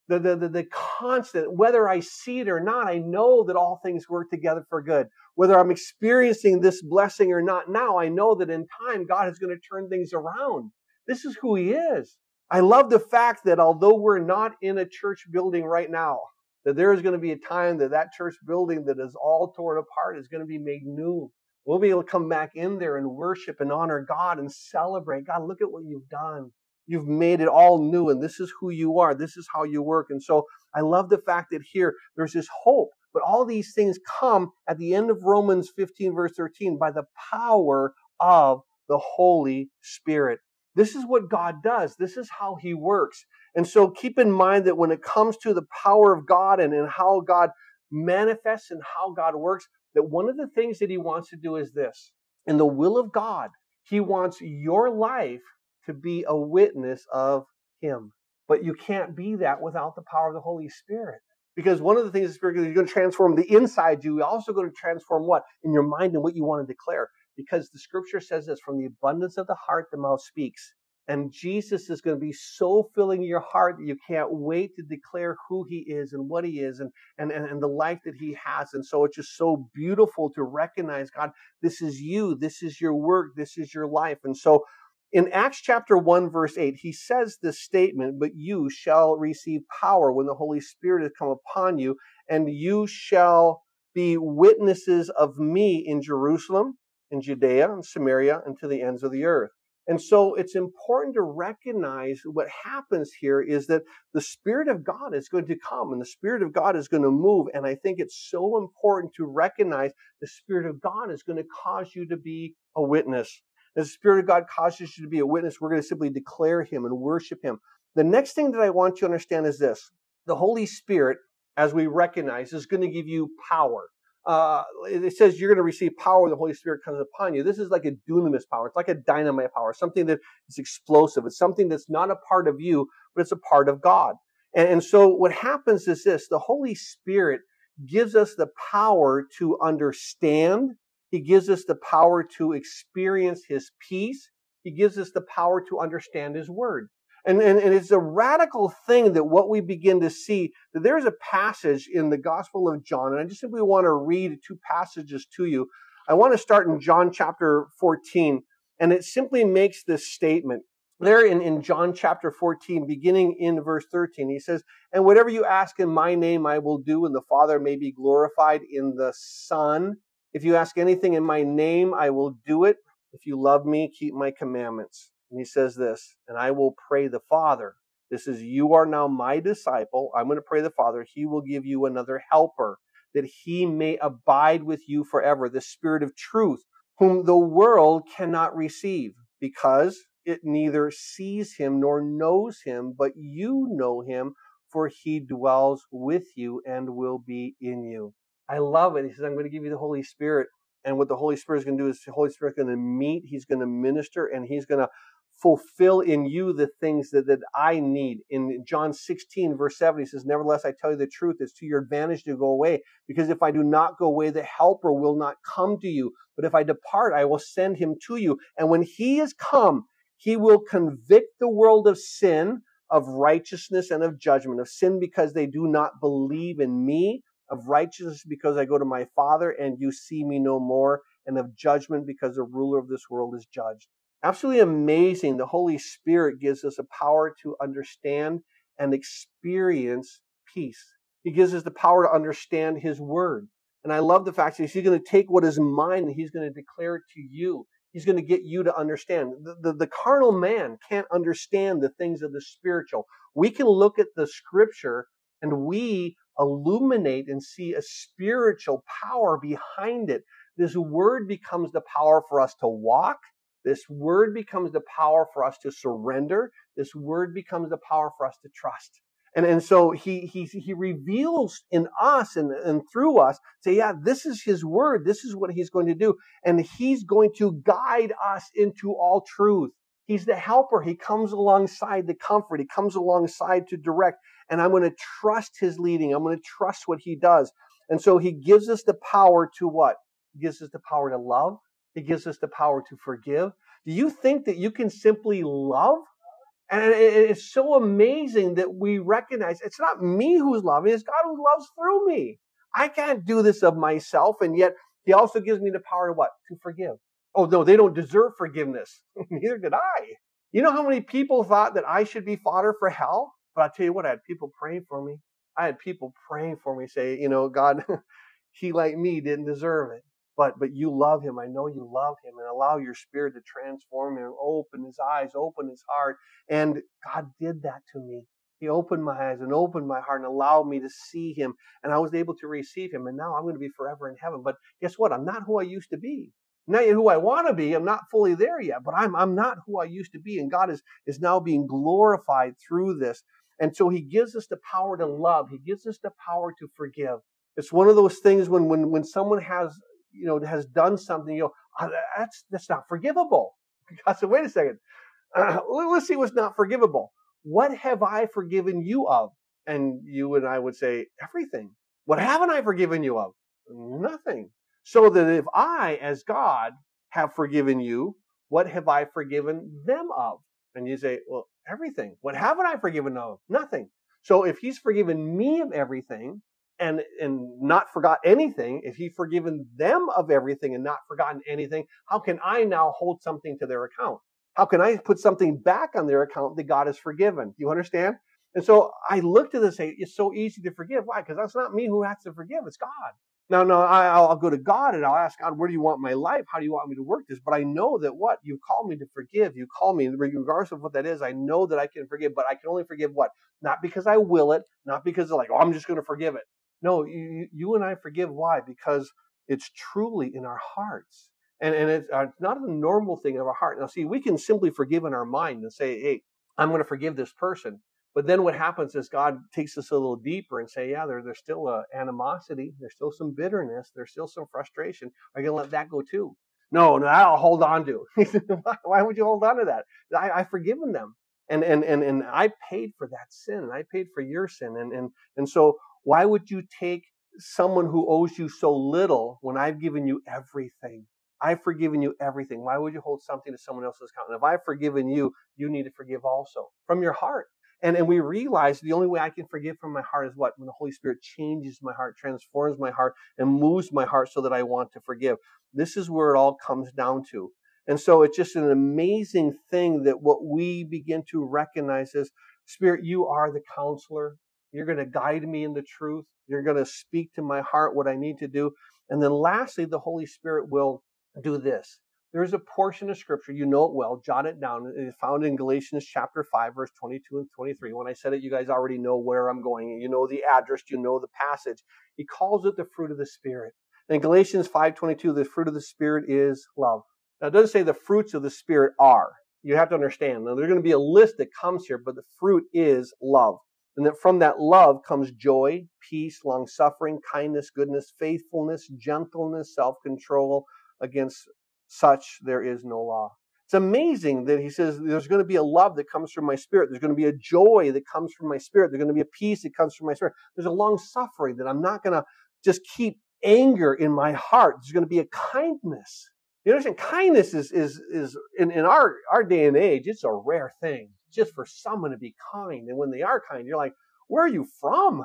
the, the, the, the, constant, whether I see it or not, I know that all things work together for good. Whether I'm experiencing this blessing or not now, I know that in time God is going to turn things around. This is who He is. I love the fact that although we're not in a church building right now, that there is going to be a time that that church building that is all torn apart is going to be made new. We'll be able to come back in there and worship and honor God and celebrate. God, look at what you've done. You've made it all new, and this is who you are. This is how you work. And so I love the fact that here there's this hope. But all these things come at the end of Romans 15, verse 13, by the power of the Holy Spirit. This is what God does. This is how He works. And so keep in mind that when it comes to the power of God and, and how God manifests and how God works, that one of the things that He wants to do is this. In the will of God, He wants your life to be a witness of Him. But you can't be that without the power of the Holy Spirit. Because one of the things the Spirit is going to transform the inside you, also going to transform what? In your mind and what you want to declare. Because the scripture says this from the abundance of the heart, the mouth speaks. And Jesus is going to be so filling your heart that you can't wait to declare who he is and what he is and, and, and, and the life that he has. And so it's just so beautiful to recognize, God, this is you. This is your work. This is your life. And so in Acts chapter 1, verse 8, he says this statement, but you shall receive power when the Holy Spirit has come upon you, and you shall be witnesses of me in Jerusalem, in Judea, and Samaria, and to the ends of the earth. And so it's important to recognize what happens here is that the Spirit of God is going to come and the Spirit of God is going to move. And I think it's so important to recognize the Spirit of God is going to cause you to be a witness. As the Spirit of God causes you to be a witness, we're going to simply declare Him and worship Him. The next thing that I want you to understand is this the Holy Spirit, as we recognize, is going to give you power. Uh, it says you're going to receive power when the Holy Spirit comes upon you. This is like a dunamis power. It's like a dynamite power, something that is explosive. It's something that's not a part of you, but it's a part of God. And, and so what happens is this, the Holy Spirit gives us the power to understand. He gives us the power to experience His peace. He gives us the power to understand His word. And, and, and, it's a radical thing that what we begin to see, that there's a passage in the Gospel of John, and I just simply want to read two passages to you. I want to start in John chapter 14, and it simply makes this statement. There in, in John chapter 14, beginning in verse 13, he says, And whatever you ask in my name, I will do, and the Father may be glorified in the Son. If you ask anything in my name, I will do it. If you love me, keep my commandments. And he says this, and I will pray the Father. This is, you are now my disciple. I'm going to pray the Father. He will give you another helper that he may abide with you forever, the Spirit of truth, whom the world cannot receive because it neither sees him nor knows him, but you know him, for he dwells with you and will be in you. I love it. He says, I'm going to give you the Holy Spirit. And what the Holy Spirit is going to do is the Holy Spirit is going to meet, He's going to minister, and He's going to fulfill in you the things that, that I need. In John 16, verse 7, he says, Nevertheless, I tell you the truth, it's to your advantage to go away, because if I do not go away, the helper will not come to you. But if I depart, I will send him to you. And when he is come, he will convict the world of sin, of righteousness, and of judgment. Of sin because they do not believe in me, of righteousness because I go to my Father and you see me no more, and of judgment because the ruler of this world is judged. Absolutely amazing. The Holy Spirit gives us a power to understand and experience peace. He gives us the power to understand His Word. And I love the fact that He's going to take what is mine and He's going to declare it to you. He's going to get you to understand. The, the, the, carnal man can't understand the things of the spiritual. We can look at the scripture and we illuminate and see a spiritual power behind it. This word becomes the power for us to walk this word becomes the power for us to surrender. This word becomes the power for us to trust. And, and so he, he, he reveals in us and, and through us, say, yeah, this is his word. This is what he's going to do. And he's going to guide us into all truth. He's the helper. He comes alongside the comfort. He comes alongside to direct. And I'm going to trust his leading. I'm going to trust what he does. And so he gives us the power to what? He gives us the power to love. He gives us the power to forgive. Do you think that you can simply love? And it's so amazing that we recognize it's not me who's loving, it's God who loves through me. I can't do this of myself, and yet He also gives me the power to what? To forgive. Oh, no, they don't deserve forgiveness. Neither did I. You know how many people thought that I should be fodder for hell? But I'll tell you what, I had people praying for me. I had people praying for me, say, you know, God, he like me didn't deserve it but but you love him. I know you love him, and allow your spirit to transform him, open his eyes, open his heart. And God did that to me. He opened my eyes and opened my heart and allowed me to see him, and I was able to receive him. And now I'm going to be forever in heaven. But guess what? I'm not who I used to be. Not yet who I want to be. I'm not fully there yet, but I'm I'm not who I used to be. And God is is now being glorified through this. And so He gives us the power to love. He gives us the power to forgive. It's one of those things when when when someone has you know, has done something, you know, oh, that's, that's not forgivable. God said, wait a second. Uh, let's see what's not forgivable. What have I forgiven you of? And you and I would say, everything. What haven't I forgiven you of? Nothing. So that if I, as God, have forgiven you, what have I forgiven them of? And you say, well, everything. What haven't I forgiven of? Nothing. So if he's forgiven me of everything, and and not forgot anything, if he forgiven them of everything and not forgotten anything, how can I now hold something to their account? How can I put something back on their account that God has forgiven? Do you understand? And so I looked at this and say, it's so easy to forgive. Why? Because that's not me who has to forgive. It's God. Now, no, I, will go to God and I'll ask God, where do you want my life? How do you want me to work this? But I know that what? You've called me to forgive. You call me, regardless of what that is, I know that I can forgive, but I can only forgive what? Not because I will it, not because like, oh, I'm just going to forgive it. No, you, you and I forgive. Why? Because it's truly in our hearts. And, and it's, uh, it's not a normal thing of our heart. Now, see, we can simply forgive in our mind and say, hey, I'm going to forgive this person. But then what happens is God takes us a little deeper and say, yeah, there, there's still a animosity, there's still some bitterness, there's still some frustration. Are you gonna let that go too? No, no, I'll hold on to. Why would you hold on to that? I, I've forgiven them. And, and, and, and I paid for that sin and I paid for your sin. And, and, and so why would you take someone who owes you so little when I've given you everything? I've forgiven you everything. Why would you hold something to someone else's account? And if I've forgiven you, you need to forgive also from your heart. And, and we realize the only way I can forgive from my heart is what? When the Holy Spirit changes my heart, transforms my heart, and moves my heart so that I want to forgive. This is where it all comes down to. And so it's just an amazing thing that what we begin to recognize is Spirit, you are the counselor. You're going to guide me in the truth. You're going to speak to my heart what I need to do. And then lastly, the Holy Spirit will do this. There's a portion of scripture, you know it well, jot it down. It's found in Galatians chapter 5, verse 22 and 23. When I said it, you guys already know where I'm going. You know the address, you know the passage. He calls it the fruit of the Spirit. In Galatians 5:22, the fruit of the Spirit is love. Now, it doesn't say the fruits of the Spirit are. You have to understand. Now, there's going to be a list that comes here, but the fruit is love. And that from that love comes joy, peace, long suffering, kindness, goodness, faithfulness, gentleness, self control. Against such there is no law. It's amazing that he says there's going to be a love that comes from my spirit. There's going to be a joy that comes from my spirit. There's going to be a peace that comes from my spirit. There's a long suffering that I'm not going to just keep anger in my heart. There's going to be a kindness. You understand? Kindness is is is in, in our our day and age, it's a rare thing. Just for someone to be kind. And when they are kind, you're like, where are you from?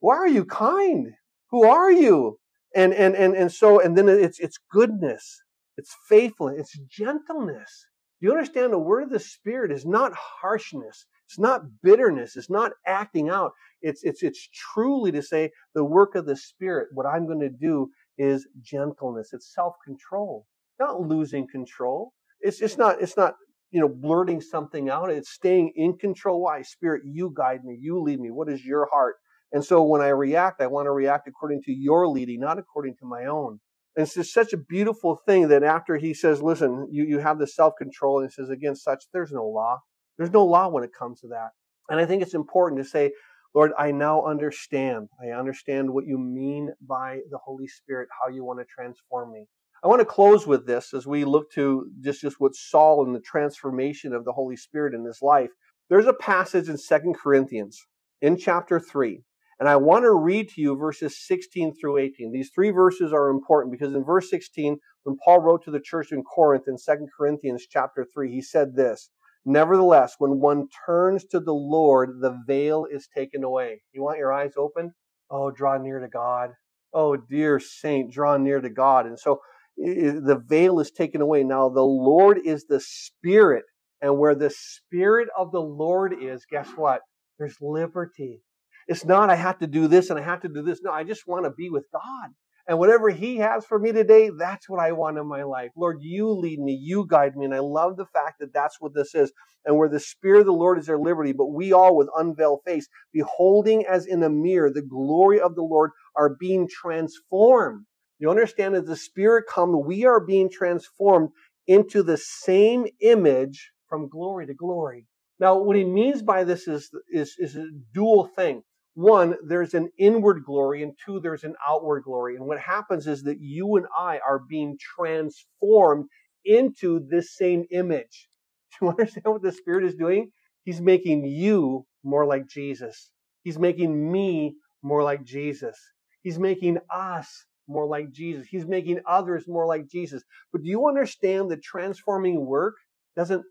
Why are you kind? Who are you? And and and and so and then it's it's goodness, it's faithfulness, it's gentleness. Do you understand the word of the Spirit is not harshness, it's not bitterness, it's not acting out. It's it's it's truly to say the work of the Spirit, what I'm going to do is gentleness. It's self-control, not losing control. It's it's not it's not you know blurting something out. It's staying in control. Why, Spirit, you guide me, you lead me. What is your heart? And so when I react, I want to react according to your leading, not according to my own. And it's just such a beautiful thing that after he says, listen, you, you have the self-control, and he says, against such, there's no law. There's no law when it comes to that. And I think it's important to say, Lord, I now understand. I understand what you mean by the Holy Spirit, how you want to transform me. I want to close with this as we look to just, just what Saul and the transformation of the Holy Spirit in his life. There's a passage in Second Corinthians in chapter 3. And I want to read to you verses 16 through 18. These three verses are important because in verse 16, when Paul wrote to the church in Corinth in 2 Corinthians chapter 3, he said this, Nevertheless, when one turns to the Lord, the veil is taken away. You want your eyes open? Oh, draw near to God. Oh, dear saint, draw near to God. And so the veil is taken away. Now, the Lord is the Spirit. And where the Spirit of the Lord is, guess what? There's liberty. It's not, I have to do this and I have to do this. No, I just want to be with God. And whatever He has for me today, that's what I want in my life. Lord, you lead me, you guide me. And I love the fact that that's what this is. And where the Spirit of the Lord is their liberty, but we all with unveiled face, beholding as in a mirror the glory of the Lord, are being transformed. You understand that the Spirit comes, we are being transformed into the same image from glory to glory. Now, what he means by this is, is, is a dual thing one, there's an inward glory, and two, there's an outward glory. And what happens is that you and I are being transformed into this same image. Do you understand what the Spirit is doing? He's making you more like Jesus. He's making me more like Jesus. He's making us more like Jesus. He's making others more like Jesus. But do you understand that transforming work doesn't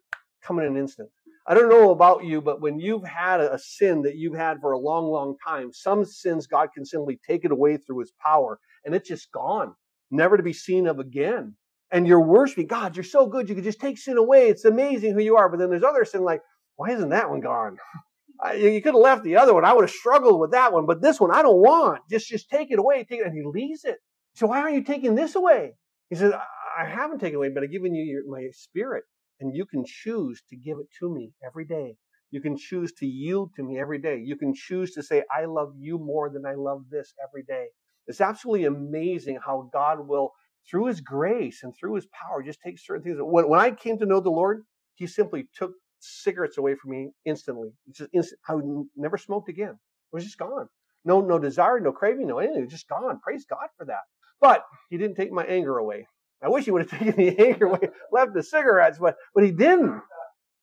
come in an instant? I don't know about you, but when you've had a sin that you've had for a long, long time, some sins God can simply take it away through his power and it's just gone, never to be seen of again. And you're worshiping God, you're so good, you can just take sin away. It's amazing who you are. But then there's other sin like, why isn't that one gone? you could have left the other one. I would have struggled with that one, but this one I don't want. Just, just take it away. Take it. And he leaves it. So why aren't you taking this away? He says, I haven't taken away, but I've given you your, my spirit and you can choose to give it to me every day. You can choose to yield to me every day. You can choose to say, I love you more than I love this every day. It's absolutely amazing how God will, through his grace and through his power, just take certain things. When, when I came to know the Lord, he simply took cigarettes away from me instantly. It's just instant. I never smoked again. It was just gone. No, no desire, no craving, no anything. It was just gone. Praise God for that. But he didn't take my anger away. I wish he would have taken the anger away, left the cigarettes, but but he didn't.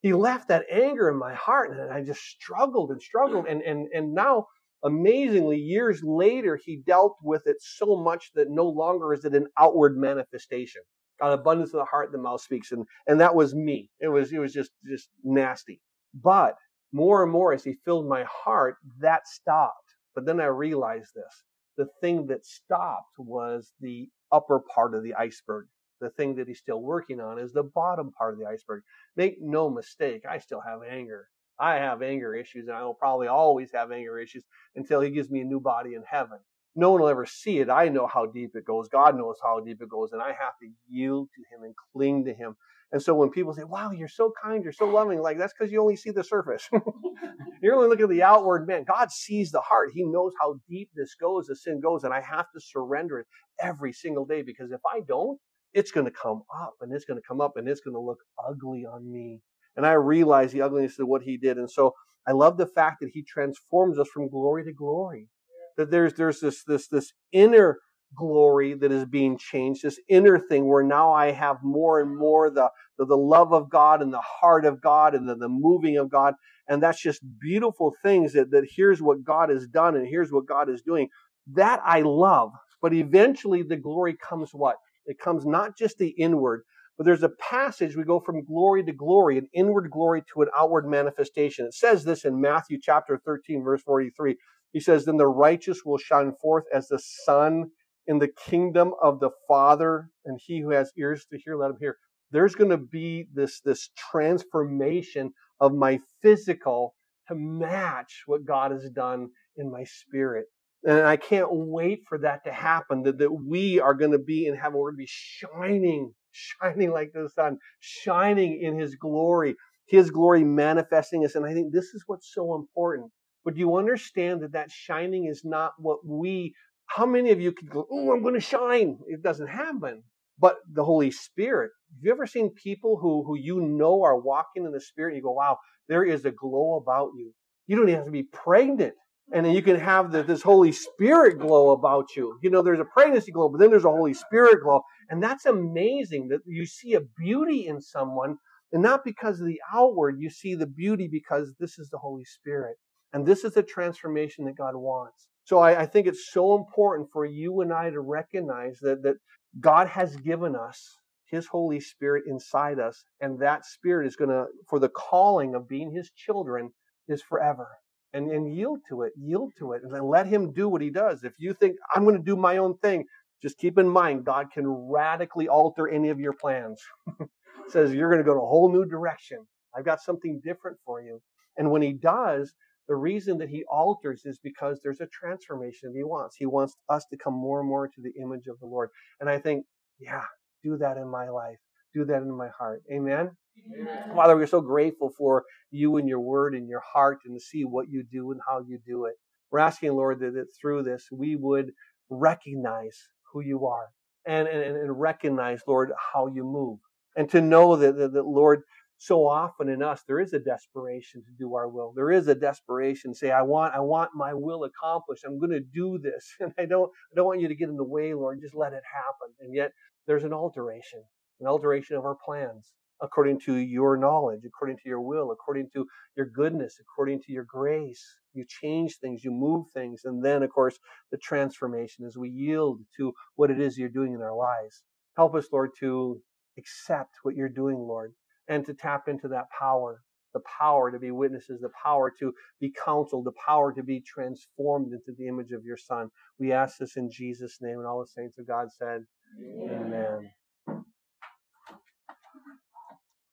He left that anger in my heart, and I just struggled and struggled. And and and now, amazingly, years later, he dealt with it so much that no longer is it an outward manifestation. Out abundance of the heart, the mouth speaks, and and that was me. It was it was just just nasty. But more and more, as he filled my heart, that stopped. But then I realized this: the thing that stopped was the upper part of the iceberg. The thing that he's still working on is the bottom part of the iceberg. Make no mistake, I still have anger. I have anger issues, and I will probably always have anger issues until he gives me a new body in heaven. No one will ever see it. I know how deep it goes. God knows how deep it goes, and I have to yield to him and cling to him. And so when people say, wow, you're so kind, you're so loving, like that's because you only see the surface. you're only looking at the outward man. God sees the heart. He knows how deep this goes, the sin goes, and I have to surrender it every single day because if I don't, it's going to come up and it's going to come up and it's going to look ugly on me. And I realize the ugliness of what he did. And so I love the fact that he transforms us from glory to glory. That there's, there's this, this, this inner glory that is being changed, this inner thing where now I have more and more the, the, the love of God and the heart of God and the, the moving of God. And that's just beautiful things that, that here's what God has done and here's what God is doing. That I love. But eventually the glory comes what? It comes not just the inward, but there's a passage we go from glory to glory, an inward glory to an outward manifestation. It says this in Matthew chapter 13, verse 43. He says, Then the righteous will shine forth as the sun in the kingdom of the Father, and he who has ears to hear, let him hear. There's going to be this, this transformation of my physical to match what God has done in my spirit. And I can't wait for that to happen, that, that we are going to be in heaven. We're going to be shining, shining like the sun, shining in his glory, his glory manifesting us. And I think this is what's so important. But do you understand that that shining is not what we, how many of you could go, oh, I'm going to shine? It doesn't happen. But the Holy Spirit, have you ever seen people who, who you know are walking in the Spirit and you go, wow, there is a glow about you. You don't even have to be pregnant and then you can have the, this Holy Spirit glow about you. You know, there's a pregnancy glow, but then there's a Holy Spirit glow. And that's amazing that you see a beauty in someone, and not because of the outward, you see the beauty because this is the Holy Spirit. And this is the transformation that God wants. So I, I think it's so important for you and I to recognize that, that God has given us His Holy Spirit inside us, and that Spirit is going to, for the calling of being His children, is forever and, and yield to it, yield to it, and let him do what he does. If you think I'm going to do my own thing, just keep in mind God can radically alter any of your plans. says you're going to go to a whole new direction. I've got something different for you. And when he does, the reason that he alters is because there's a transformation he wants. He wants us to come more and more to the image of the Lord. And I think, yeah, do that in my life. Do that in my heart. Amen. Amen. Father, we're so grateful for you and your word and your heart and to see what you do and how you do it. We're asking, Lord, that, that through this we would recognize who you are and, and, and recognize, Lord, how you move. And to know that, that, that, Lord, so often in us there is a desperation to do our will. There is a desperation say, I want, I want my will accomplished. I'm going to do this. And I don't, I don't want you to get in the way, Lord. Just let it happen. And yet there's an alteration, an alteration of our plans according to your knowledge, according to your will, according to your goodness, according to your grace. You change things, you move things. And then, of course, the transformation as we yield to what it is you're doing in our lives. Help us, Lord, to accept what you're doing, Lord, and to tap into that power the power to be witnesses, the power to be counseled, the power to be transformed into the image of your Son. We ask this in Jesus' name, and all the saints of God said, Amen. Amen.